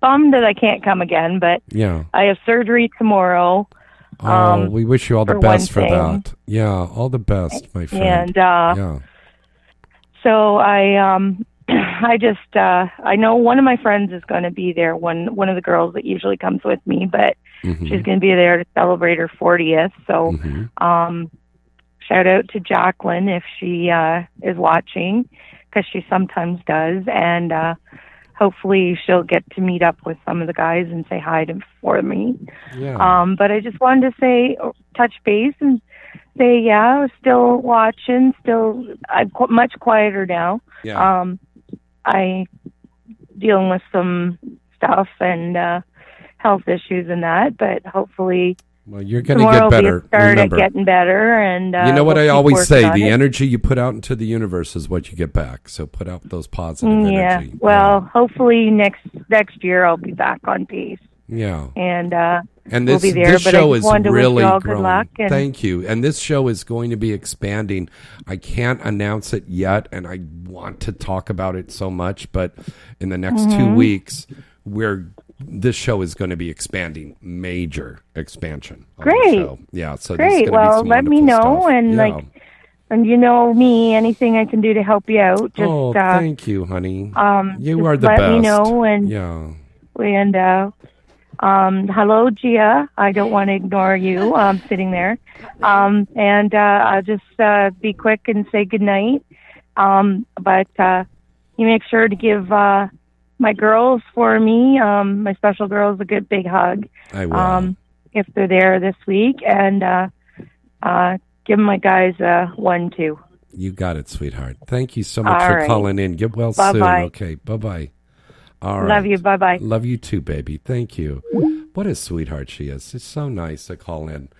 Bummed that I can't come again, but Yeah. I have surgery tomorrow. Oh, um, we wish you all the for best for that. Yeah, all the best, my friend. And uh, yeah. so I um I just uh I know one of my friends is going to be there one one of the girls that usually comes with me but Mhm. she's going to be there to celebrate her 40th so Mm-hmm. um shout out to Jacqueline if she uh is watching cuz she sometimes does and uh hopefully she'll get to meet up with some of the guys and say hi to for me Yeah. um, but I just wanted to say, touch base and say, yeah, still watching. Still, I'm qu- much quieter now. Yeah. Um, I dealing with some stuff and uh, health issues and that, but hopefully Well, you're going to get be better. start Remember. at getting better. And uh, you know what we'll I always say: the it. energy you put out into the universe is what you get back. So put out those positive Mm, yeah. energy. Well, hopefully next next year I'll be back on pace. Yeah. And uh, And we'll this, be there. this show is really growing. good luck. And Thank you. And this show is going to be expanding. I can't announce it yet, and I want to talk about it so much. But in the next two Mhm. weeks, we're this show is going to be expanding, major expansion. Great. Yeah. So Great. gonna be Well, let me know, stuff. and Yeah. like, and you know me, anything I can do to help you out. Just oh, uh, thank you, honey. um, you are the let best. Let me know, and yeah. and uh, um, hello, Gia. I don't want to ignore you. I'm sitting there, um, and uh, I'll just uh, be quick and say good night. Um, but uh, you make sure to give uh, my girls for me, um, my special girls, a good big hug. I will. Um, if they're there this week, and uh, uh, give my guys a one two. You got it, sweetheart. Thank you so much All for right. calling in. Get well soon. Bye-bye. Okay. Bye bye. All right. Love you. Bye bye. Love you too, baby. Thank you. What a sweetheart she is. It's so nice to call in.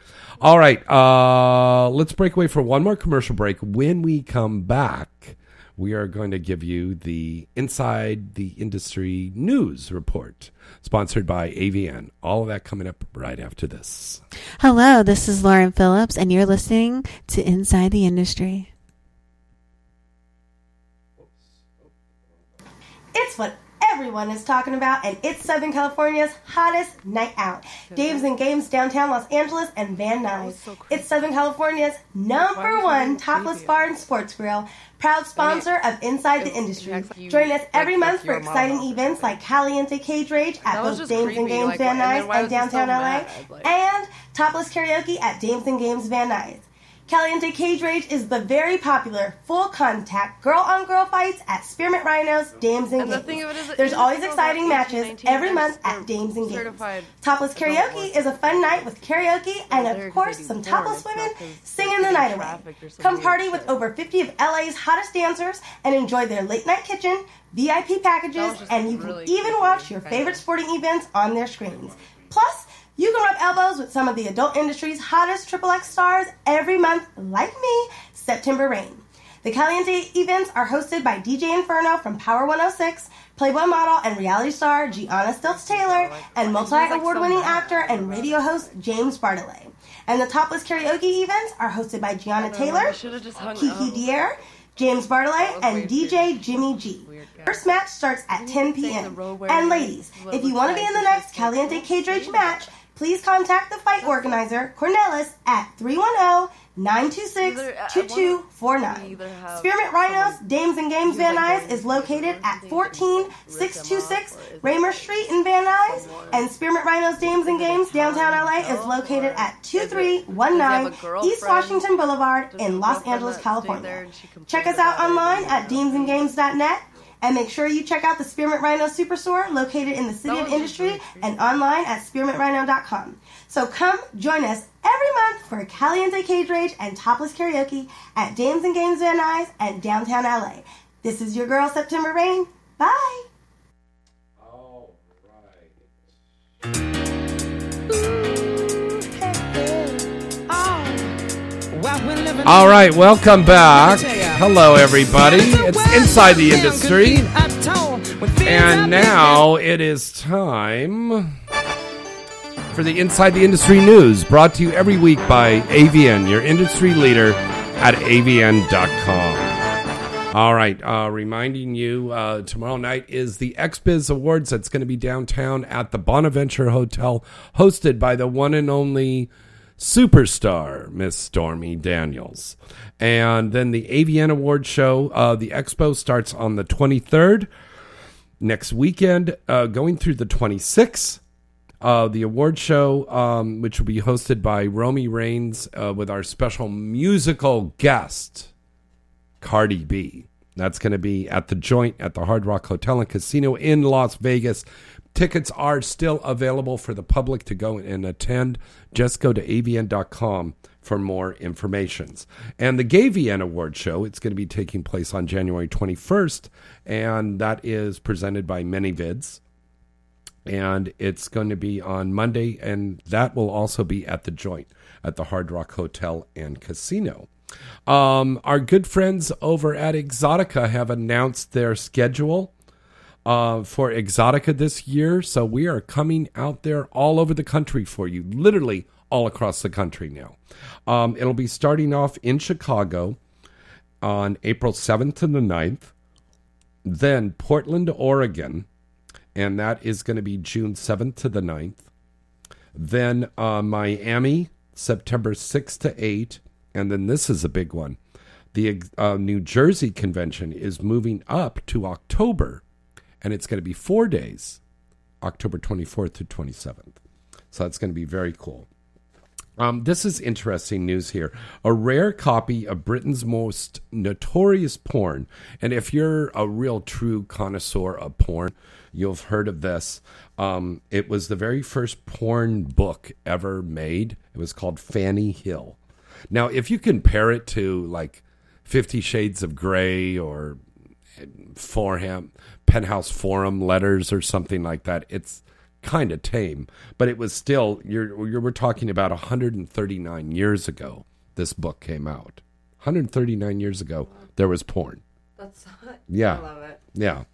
All right. Uh, let's break away for one more commercial break. When we come back, we are going to give you the Inside the Industry News Report, sponsored by AVN. All of that coming up right after this. Hello, this is Lauren Phillips, and you're listening to Inside the Industry. It's what everyone is talking about, and it's Southern California's hottest night out. Dames and Games downtown Los Angeles and Van Nuys. It's Southern California's number one topless bar and sports grill, proud sponsor of Inside the Industry. Join us every month for exciting events like Caliente Cage Rage at both Dames and Games Van Nuys and downtown LA. And topless karaoke at Dames and Games Van Nuys. Caliente Cage Rage is the very popular full contact girl on girl fights at Spearmint Rhinos, Dames and And the Games. thing of it is, There's always if it goes exciting matches every month at Dames and Games. Topless karaoke is a fun night with karaoke and of course some topless women singing the night away. Come party with over 50 of LA's hottest dancers and enjoy their late night kitchen, VIP packages, and you can even watch your favorite sporting events on their screens. Plus, You can rub elbows with some of the adult industry's hottest XXX stars every month, like me, September Reign. The Caliente events are hosted by DJ Inferno from Power 106, Playboy model and reality star Gianna Stilts Taylor, and multi award winning actor and radio host James Bartholet. And the topless karaoke events are hosted by Gianna Taylor, Kiki D'Aire, James Bartholet, and DJ Jimmy G. First match starts at 10 p.m. And ladies, if you want to be in the next Caliente Cage Rage match, please contact the fight organizer, Cornelis, at 310 926 2249. Spearmint Rhinos, Dames and Games Van Nuys is located at 14626 Raymer Street in Van Nuys, and Spearmint Rhinos, Dames and Games downtown LA is located at 2319 East Washington Boulevard in Los Angeles, California. Check us out online at damesandgames.net. And make sure you check out the Spearmint Rhino Superstore located in the City of Industry and online at spearmintrhino.com. So come join us every month for Caliente Cage Rage and Topless Karaoke at Dames and Games Van Nuys and downtown LA. This is your girl, September Reign. Bye. All right, welcome back. Hello, everybody. It's Inside the Industry. And now it is time for the Inside the Industry news brought to you every week by AVN, your industry leader at avn.com. All right, uh, reminding you uh, tomorrow night is the XBiz Awards that's going to be downtown at the Bonaventure Hotel, hosted by the one and only superstar, Miss Stormy Daniels. And then the AVN Award show, uh, the expo starts on the 23rd next weekend, uh, going through the 26th. Uh, the award show, um, which will be hosted by Romi Reigns uh, with our special musical guest, Cardi B. That's going to be at the joint at the Hard Rock Hotel and Casino in Las Vegas. Tickets are still available for the public to go and attend. Just go to avn.com for more informations. And the GayVN Award Show, it's going to be taking place on January 21st, and that is presented by ManyVids. And it's going to be on Monday, and that will also be at the joint at the Hard Rock Hotel and Casino. Um, our good friends over at Exxxotica have announced their schedule uh, for Exxxotica this year. So we are coming out there all over the country for you, literally all across the country now. Um, it'll be starting off in Chicago on April 7th to the 9th, then Portland, Oregon, and that is going to be June 7th to the 9th. Then uh, Miami, September 6th to 8th. And then this is a big one. The uh, New Jersey convention is moving up to October, and it's going to be four days, October 24th to 27th. So that's going to be very cool. Um, this is interesting news here. A rare copy of Britain's most notorious porn. And if you're a real true connoisseur of porn, you'll have heard of this. Um, it was the very first porn book ever made. It was called Fanny Hill. Now, if you compare it to like Fifty Shades of Grey or Forham, Penthouse Forum letters or something like that, it's kind of tame. But it was still you're, you're we're talking about 139 years ago. This book came out. 139 years ago, there was porn. That's hot. Yeah. I love it. Yeah.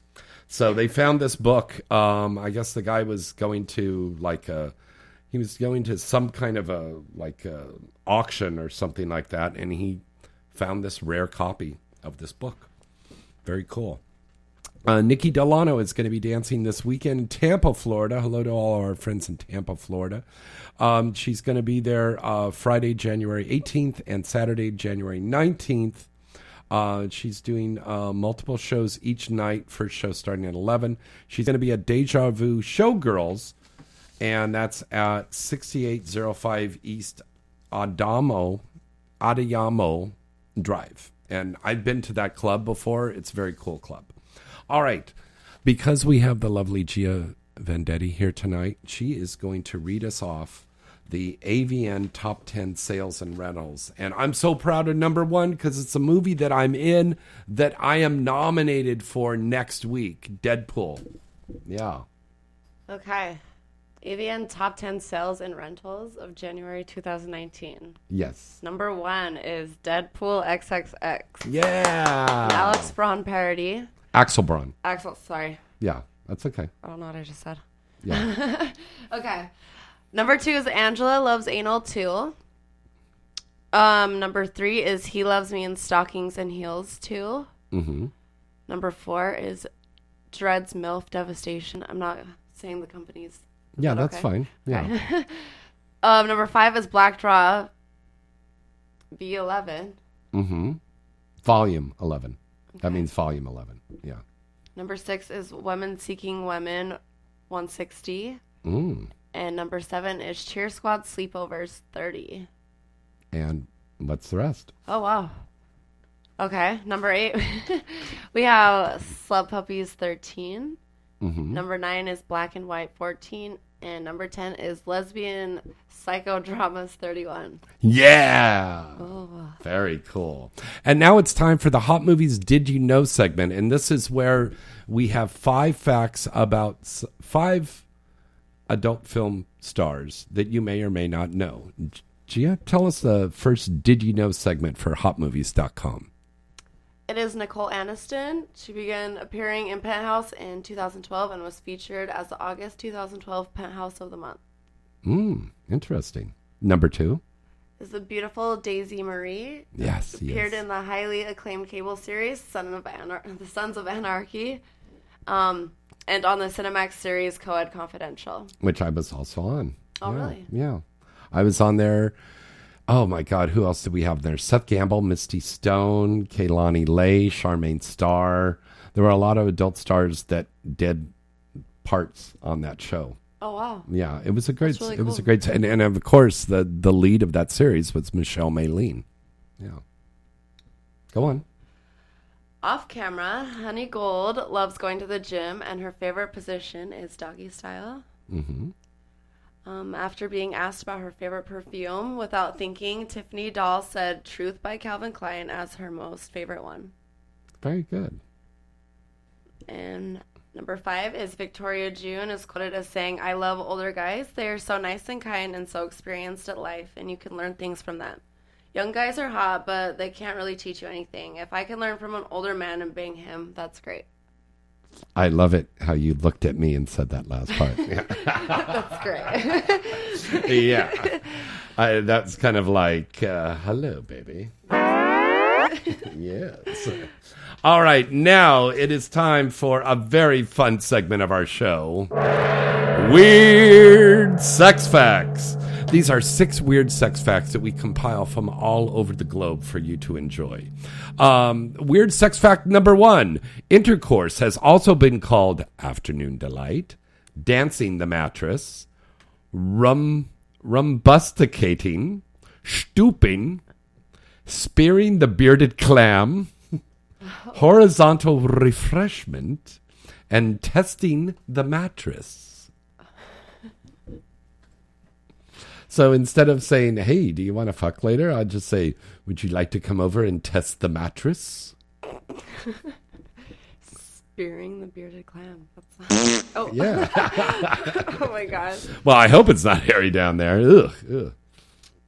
So they found this book. Um, I guess the guy was going to like a, he was going to some kind of a like a auction or something like that, and he found this rare copy of this book. Very cool. Uh, Nikki Delano is going to be dancing this weekend in Tampa, Florida. Hello to all our friends in Tampa, Florida. Um, she's going to be there uh, Friday, January 18th and Saturday, January 19th. Uh, she's doing uh, multiple shows each night. First show starting at 11. She's going to be at Deja Vu Showgirls, and that's at 6805 East Adamo, Adayamo Drive. And I've been to that club before. It's a very cool club. All right. Because we have the lovely Gia Vendetti here tonight, she is going to read us off the AVN Top 10 Sales and Rentals. And I'm so proud of number one because it's a movie that I'm in that I am nominated for next week Deadpool. Yeah. Okay. AVN top 10 sales and rentals of January 2019. Yes. Number one is Deadpool XXX. Yeah. Alex Braun parody. Axel Braun. Axel, sorry. Yeah, that's okay. I don't know what I just said. Yeah. okay. Number two is Angela Loves Anal too. Um, number three is He Loves Me in Stockings and Heels too. Mm-hmm. Number four is Dread's MILF Devastation. I'm not saying the company's. is Yeah, that that's okay? fine. Yeah. Okay. um, number five is Black Draw V11. Mm-hmm. Volume 11. That means volume 11. Yeah. Number six is Women Seeking Women 160. Mm. And number seven is Cheer Squad Sleepovers 30. And what's the rest? Oh, wow. Okay. Number eight, we have Slut Puppies 13. Mhm. Number nine is Black and White 14. And number 10 is Lesbian Psychodramas 31. Yeah. Oh. Very cool. And now it's time for the Hot Movies Did You Know segment. And this is where we have five facts about five adult film stars that you may or may not know. Gia, tell us the first Did You Know segment for hotmovies.com. It is Nicole Aniston. She began appearing in Penthouse in 2012 and was featured as the August 2012 Penthouse of the Month. Hmm, interesting. Number two. Is the beautiful Daisy Marie. Yes, Appeared yes. in the highly acclaimed cable series Son of Anar- The Sons of Anarchy, um, and on the Cinemax series Coed Confidential. which I was also on. Oh, Yeah, really? Yeah. I was on there. Oh my God, who else did we have there? Seth Gamble, Misty Stone, Kaylani Lei, Charmane Star. There were a lot of adult stars that did parts on that show. Oh wow! Yeah, it was a great. Really it was a cool. great, and, and of course the the lead of that series was Michelle Maylene. Yeah. Go on. Off camera, Honey Gold loves going to the gym, and her favorite position is doggy style. Mm-hmm. Um, after being asked about her favorite perfume, without thinking, Tiffany Doll said "Truth" by Calvin Klein as her most favorite one. Very good. And number five is Victoria June is quoted as saying, I love older guys. They are so nice and kind and so experienced at life, and you can learn things from them. Young guys are hot, but they can't really teach you anything. If I can learn from an older man and bang him, that's great. I love it how you looked at me and said that last part. Yeah. that's great. yeah. I, that's kind of like, uh, hello, baby. yes. All right, now it is time for a very fun segment of our show Weird Sex Facts. These are six weird sex facts that we compile from all over the globe for you to enjoy. Um, weird sex fact number one intercourse has also been called afternoon delight, dancing the mattress, rum, rumbusticating, stooping, spearing the bearded clam, horizontal refreshment, and testing the mattress. So instead of saying, hey, do you want to fuck later? I'd just say, would you like to come over and test the mattress? Spearing the bearded clam. That's oh Yeah. oh my god. Well, I hope it's not hairy down there. Ugh. ugh.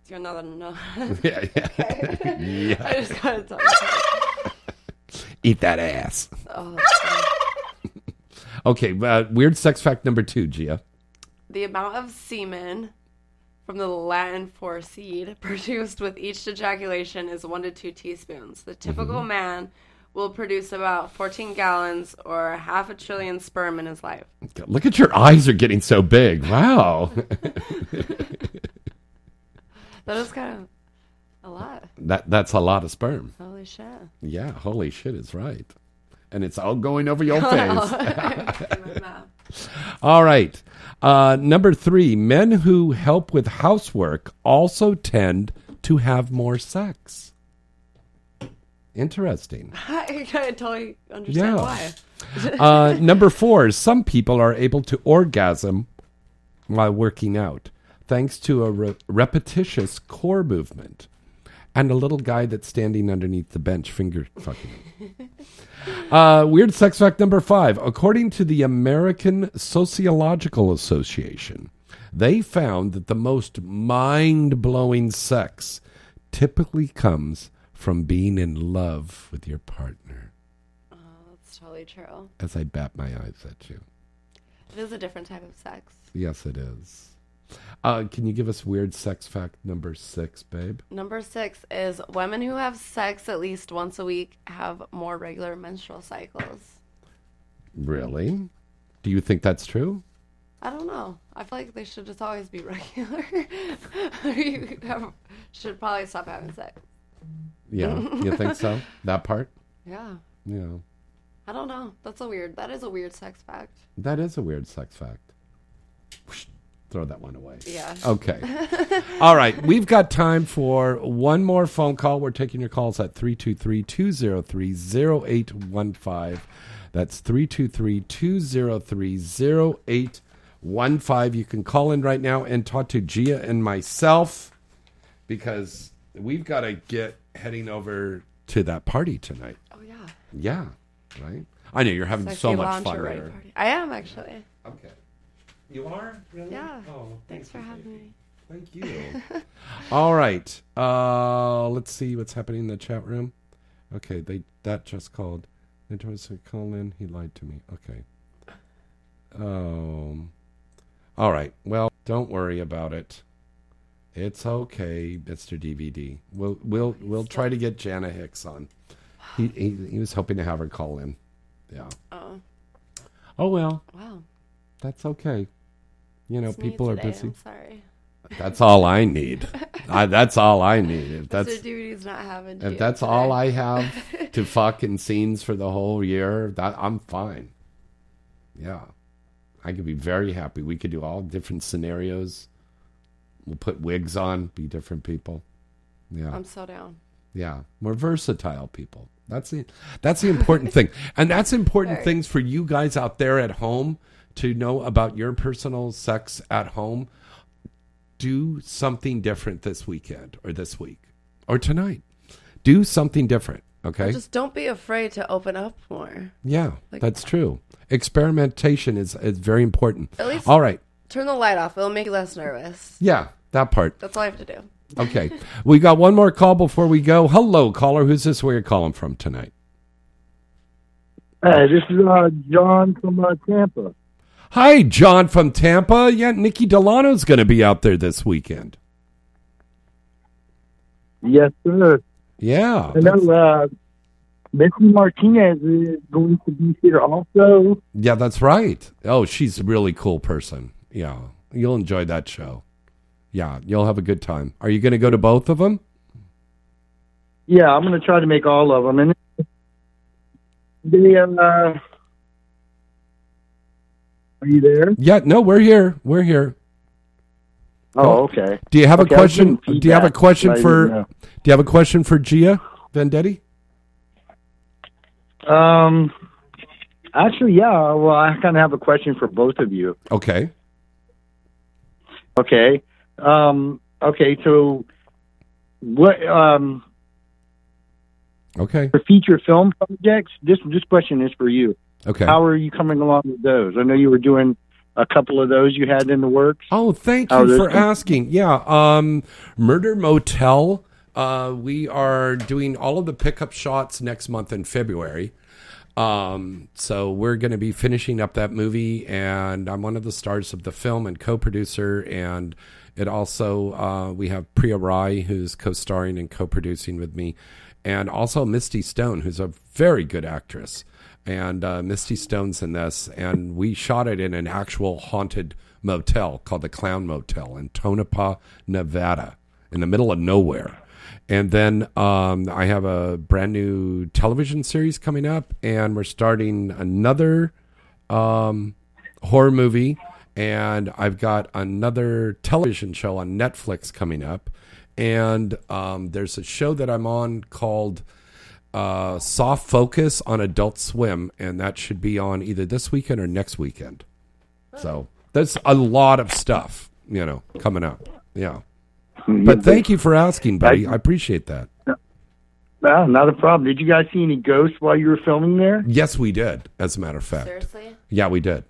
You're another no. Yeah, yeah. Okay. Yeah. I just gotta you. Eat that ass. Oh. Okay, uh, weird sex fact number two, Gia. The amount of semen from the Latin for seed produced with each ejaculation is one to two teaspoons. The typical Mm-hmm. man will produce about 14 gallons or half a trillion sperm in his life. Look at your eyes are getting so big. Wow. That is kind of a lot. that that's a lot of sperm. Holy shit. Yeah, holy shit is right. And it's all going over your face. all right. Uh, number three, men who help with housework also tend to have more sex. Interesting. I I totally understand why. uh, number four, some people are able to orgasm while working out thanks to a re- repetitious core movement and a little guy that's standing underneath the bench finger fucking. Uh, weird sex fact number five. According to the American Sociological Association, They found that the most mind blowing sex typically comes from being in love with your partner. That's totally true. As I bat my eyes at you. It is a different type of sex. Yes, it is. Uh, can you give us weird sex fact number six, babe? Number six is women who have sex at least once a week have more regular menstrual cycles. Really? Do you think that's true? I don't know. I feel like they should just always be regular. you have, should probably stop having sex. Yeah. You think so? That part? Yeah. Yeah. I don't know. That's a weird. That is a weird sex fact. That is a weird sex fact. Throw that one away. Yeah. Okay. All right. We've got time for one more phone call. We're taking your calls at 323 203 0815. That's 323 203 0815. You can call in right now and talk to Gia and myself because we've got to get heading over to that party tonight. Oh yeah. Yeah. Right? I know you're having so much fun. I am actually. Okay. You are? Really? Yeah. Oh, Thanks for having me. Thank you. All right. Uh, let's see what's happening in the chat room. Okay, they that just called. They told us to call in. He lied to me. Okay. Um. All right. Well, don't worry about it. It's okay, Mister DVD. We'll we'll we'll try to get Jana Hicks on. He, he he was hoping to have her call in. Yeah. Oh. Oh well. Wow. That's okay. You know, It's people are today, busy. I'm sorry. That's all I need. I, that's all I need. If that's Mr. DVD's not having if that's today. all I have to fucking scenes for the whole year, that I'm fine. Yeah, I could be very happy. We could do all different scenarios. We'll put wigs on, be different people. Yeah, I'm so down. yeah, we're versatile people. That's the that's the important thing, and that's important Very. things for you guys out there at home to know about your personal sex at home. Do something different this weekend, or this week, or tonight. Do something different. Okay. Just don't be afraid to open up more. yeah, Like- that's true. Experimentation is is very important. At least All right. turn the light off. It'll make you less nervous. Yeah, that part. That's all I have to do. Okay. we got one more call before we go. Hello, caller. Who's this? Where you're calling from tonight? Hey, this is uh, John from uh, Tampa. Hi, John from Tampa. Yeah, Nikki Delano's going to be out there this weekend. Yes, sir. Yeah. Know uh, Missy Martinez is going to be here also. Yeah, that's right. Oh, she's a really cool person. Yeah. You'll enjoy that show. Yeah, you'll have a good time. Are you going to go to both of them? Yeah, I'm going to try to make all of them. And they, uh, are you there? Yeah, no, we're here. We're here. Oh, okay. Do you have Okay, a question? Do you have a question for? Do you have a question for Gia Vendetti? Um, actually, yeah. Well, I kind of have a question for both of you. Okay. Okay. Um, okay. So, what um, Okay. for feature film projects? This this question is for you. Okay. How are you coming along with those? I know you were doing a couple of those you had in the works. Oh, thank you for asking. Yeah, um, Murder Motel. Uh, we are doing all of the pickup shots next month in February. Um, so we're going to be finishing up that movie, and I'm one of the stars of the film and co-producer. And it also uh, we have Priya Rai who's co-starring and co-producing with me, and also Misty Stone who's a very good actress. And uh, Misty Stone's in this, and we shot it in an actual haunted motel called the Clown Motel in Tonopah, Nevada, in the middle of nowhere. And then um, I have a brand new television series coming up, and we're starting another um, horror movie. And I've got another television show on Netflix coming up. And um, there's a show that I'm on called uh, Soft Focus on Adult Swim, and that should be on either this weekend or next weekend. So that's a lot of stuff, you know, coming up. Yeah. But thank you for asking, buddy. I appreciate that. Ah, not a problem. Did you guys see any ghosts while you were filming there? Yes, we did. As a matter of fact. Seriously? Yeah, we did.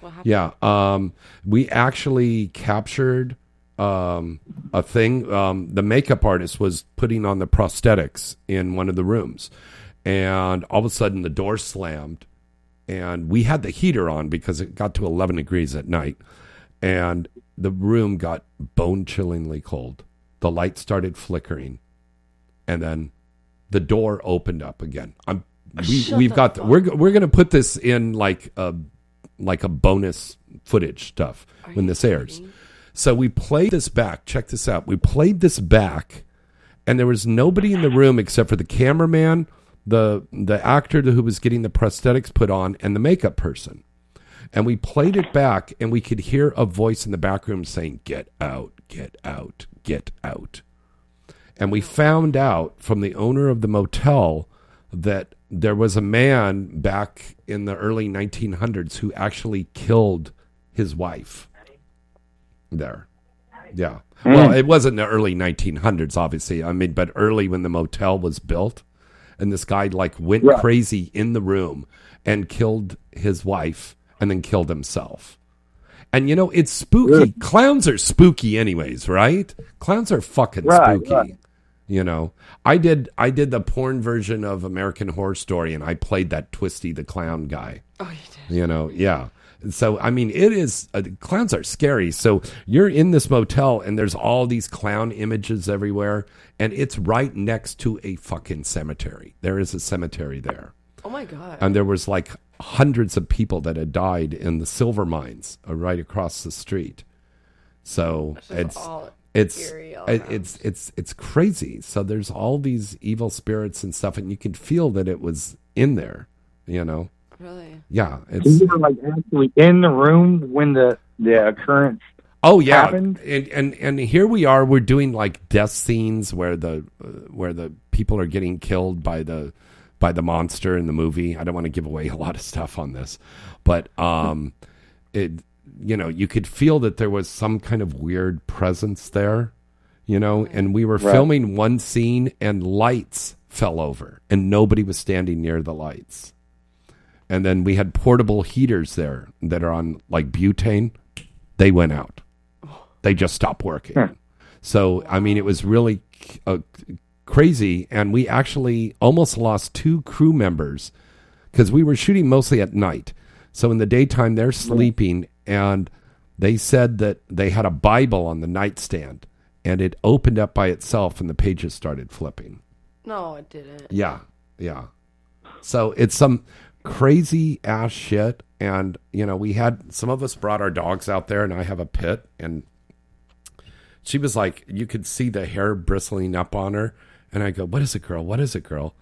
What happened? Yeah, um, we actually captured um, a thing. Um, the makeup artist was putting on the prosthetics in one of the rooms, and all of a sudden the door slammed, and we had the heater on because it got to 11 degrees at night, and the room got bone chillingly cold. The light started flickering, and then the door opened up again. I'm we, Shut we've the got fuck we're we're gonna put this in like a like a bonus footage stuff when this airs. So we played this back. Check this out. We played this back, and there was nobody in the room except for the cameraman, the the actor who was getting the prosthetics put on, and the makeup person. And we played it back, and we could hear a voice in the back room saying, "Get out! Get out! Get out!" And we found out from the owner of the motel that there was a man back in the early 1900s who actually killed his wife there. Yeah. Mm. Well, it wasn't the early 1900s, obviously. I mean, but early when the motel was built, and this guy like went Right. crazy in the room and killed his wife and then killed himself. And you know, it's spooky. Clowns are spooky, anyways, right? Clowns are fucking Right, spooky. right. You know, I did I did the porn version of American Horror Story, and I played that Twisty the clown guy. Oh, you did. You know, yeah. So I mean, it is uh, clowns are scary. So you're in this motel, and there's all these clown images everywhere, and it's right next to a fucking cemetery. There is a cemetery there, Oh my god. and there was like hundreds of people that had died in the silver mines uh, right across the street. So It's it's it's it- it's it's it's crazy. So there's all these evil spirits and stuff, and you can feel that it was in there. You know. Really? Yeah, So it's you were like actually in the room when the the occurrence. Oh yeah, happened? and and and here we are. We're doing like death scenes where the uh, where the people are getting killed by the by the monster in the movie. I don't want to give away a lot of stuff on this, but um, it you know you could feel that there was some kind of weird presence there, you know. And we were Right. filming one scene, and lights fell over, and nobody was standing near the lights. And then we had portable heaters there that are on like butane. They went out. They just stopped working. So, I mean, it was really uh, crazy. And we actually almost lost two crew members because we were shooting mostly at night. So, in the daytime, they're sleeping. And they said that they had a Bible on the nightstand and it opened up by itself and the pages started flipping. No, it didn't. Yeah, yeah. So it's some crazy ass shit, and you know, we had some of us brought our dogs out there, and I have a pit, and she was like, you could see the hair bristling up on her, and I go, "What is it, girl? What is it, girl?"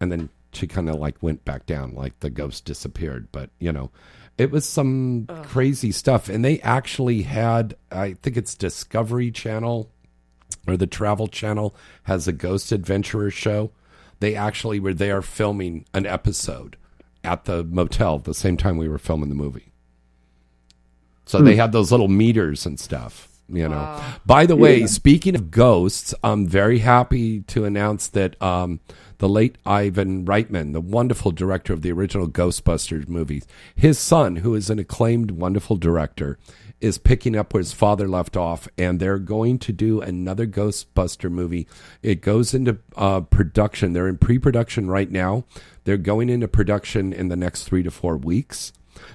And then she kind of like went back down, like the ghost disappeared. But you know, it was some crazy stuff, and they actually had, I think it's Discovery Channel or the Travel Channel has a Ghost Adventurer show. They actually were there filming an episode at the motel the same time we were filming the movie. So they Hmm. had those little meters and stuff, you know. By the way, Yeah. speaking of ghosts, I'm very happy to announce that um, the late Ivan Reitman, the wonderful director of the original Ghostbusters movies, his son, who is an acclaimed, wonderful director, is picking up where his father left off, and they're going to do another Ghostbuster movie. It goes into uh, production. They're in pre-production right now. They're going into production in the next three to four weeks,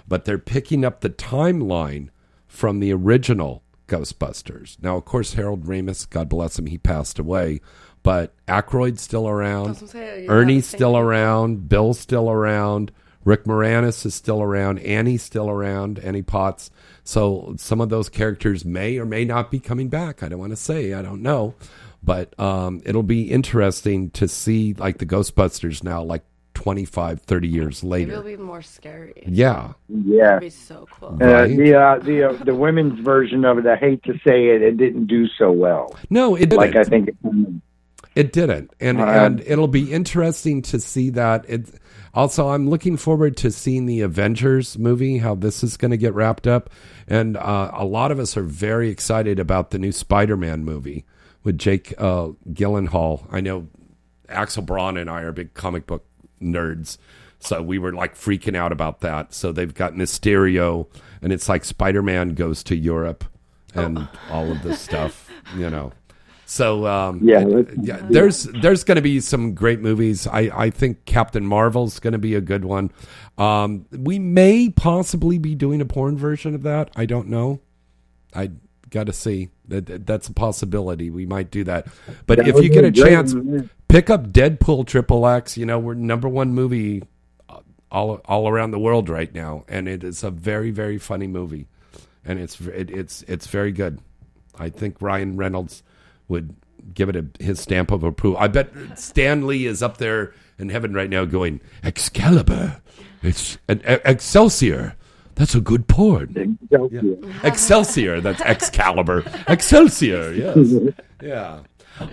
but they're picking up the timeline from the original Ghostbusters. Now, of course, Harold Ramis, God bless him, he passed away, but Aykroyd's still around. say, Ernie's still around. Bill's still around. Rick Moranis is still around. Annie's still around. Annie Potts. So some of those characters may or may not be coming back. I don't want to say. I don't know. But um, it'll be interesting to see like the Ghostbusters now, like 25, 30 years later. it'll be more scary. Yeah. Yeah. That'd be so cool. Uh, Right. the uh, the uh, the women's version of it, I hate to say it, it didn't do so well. No, it didn't. Like I think it, It didn't, and Uh, and it'll be interesting to see that. It also, I'm looking forward to seeing the Avengers movie, how this is going to get wrapped up, and uh, a lot of us are very excited about the new Spider-Man movie with Jake uh, Gyllenhaal. I know Axel Braun and I are big comic book nerds, So we were like freaking out about that. So they've got Mysterio, and it's like Spider Man goes to Europe and all of this stuff, you know. So um, Yeah, yeah, there's there's going to be some great movies. I I think Captain Marvel's going to be a good one. Um, we may possibly be doing a porn version of that. I don't know. I got to see that that- that's a possibility. We might do that. But That if you get a great, chance, man. Pick up Deadpool Triple X. You know, we're number one movie uh, all all around the world right now, and it is a very very funny movie, and it's it, it's it's very good. I think Ryan Reynolds would give it a, his stamp of approval. I bet Stan Lee is up there in heaven right now going Excalibur, it's an Excelsior. That's a good porn. Excelsior. Yeah. Excelsior. That's Excalibur. Excelsior. Yes. Yeah.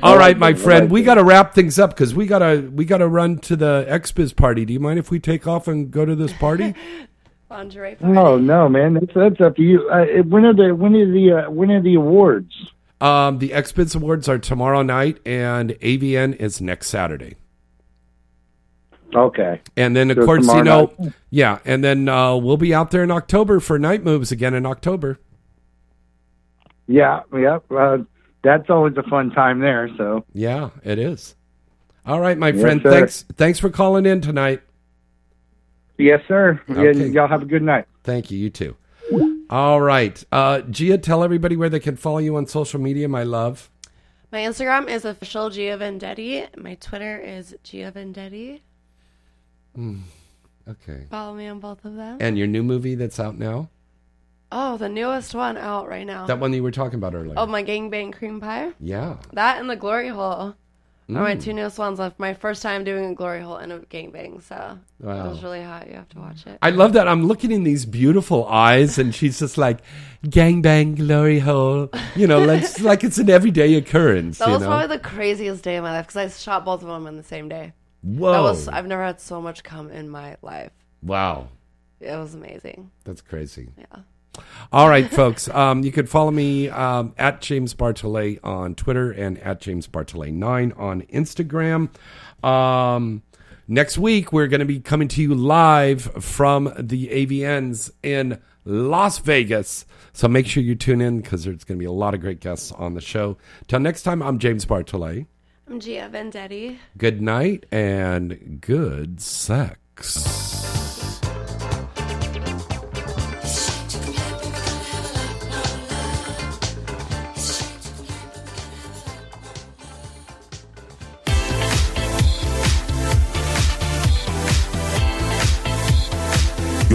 All right, my friend. We got to wrap things up because we gotta we gotta run to the XBiz party. Do you mind if we take off and go to this party? Lingerie. Oh no, man, that's that's up to you. Uh, when are the when are the uh, when are the awards? Um, the XBiz awards are tomorrow night, and AVN is next Saturday. Okay. And then, of So course, you tomorrow know, yeah, and then uh, we'll be out there in October for night moves again in October. Yeah, yeah. Uh, that's always a fun time there. So Yeah, it is. All right, my Yes, friend. sir. Thanks. Thanks for calling in tonight. yes, sir. Yeah, Okay. y'all have a good night. Thank you. You too. All right, uh, Gia, tell everybody where they can follow you on social media. My love. My Instagram is official Gia Vendetti. My Twitter is Gia Vendetti. Hmm. Okay. Follow me on both of them. And your new movie that's out now? Oh, the newest one out right now. That one you were talking about earlier. Oh, my gangbang cream pie. Yeah. That and the glory hole are my Mm. two newest ones. Left my first time doing a glory hole and a gangbang, so Wow. it was really hot. You have to watch it. I love that. I'm looking in these beautiful eyes, and she's just like, "Gang bang, glory hole." You know, like like it's an everyday occurrence. That was know? probably the craziest day of my life because I shot both of them in the same day. Whoa. That was I've never had so much come in my life. wow. It was amazing. That's crazy. Yeah. All right, folks. Um, you could follow me um, at James Bartholet on Twitter and at James Bartholet9 on Instagram. Um, next week, we're going to be coming to you live from the AVNs in Las Vegas. So make sure you tune in because there's going to be a lot of great guests on the show. Till next time, I'm James Bartholet. I'm Gia Vendetti. Good night and good sex.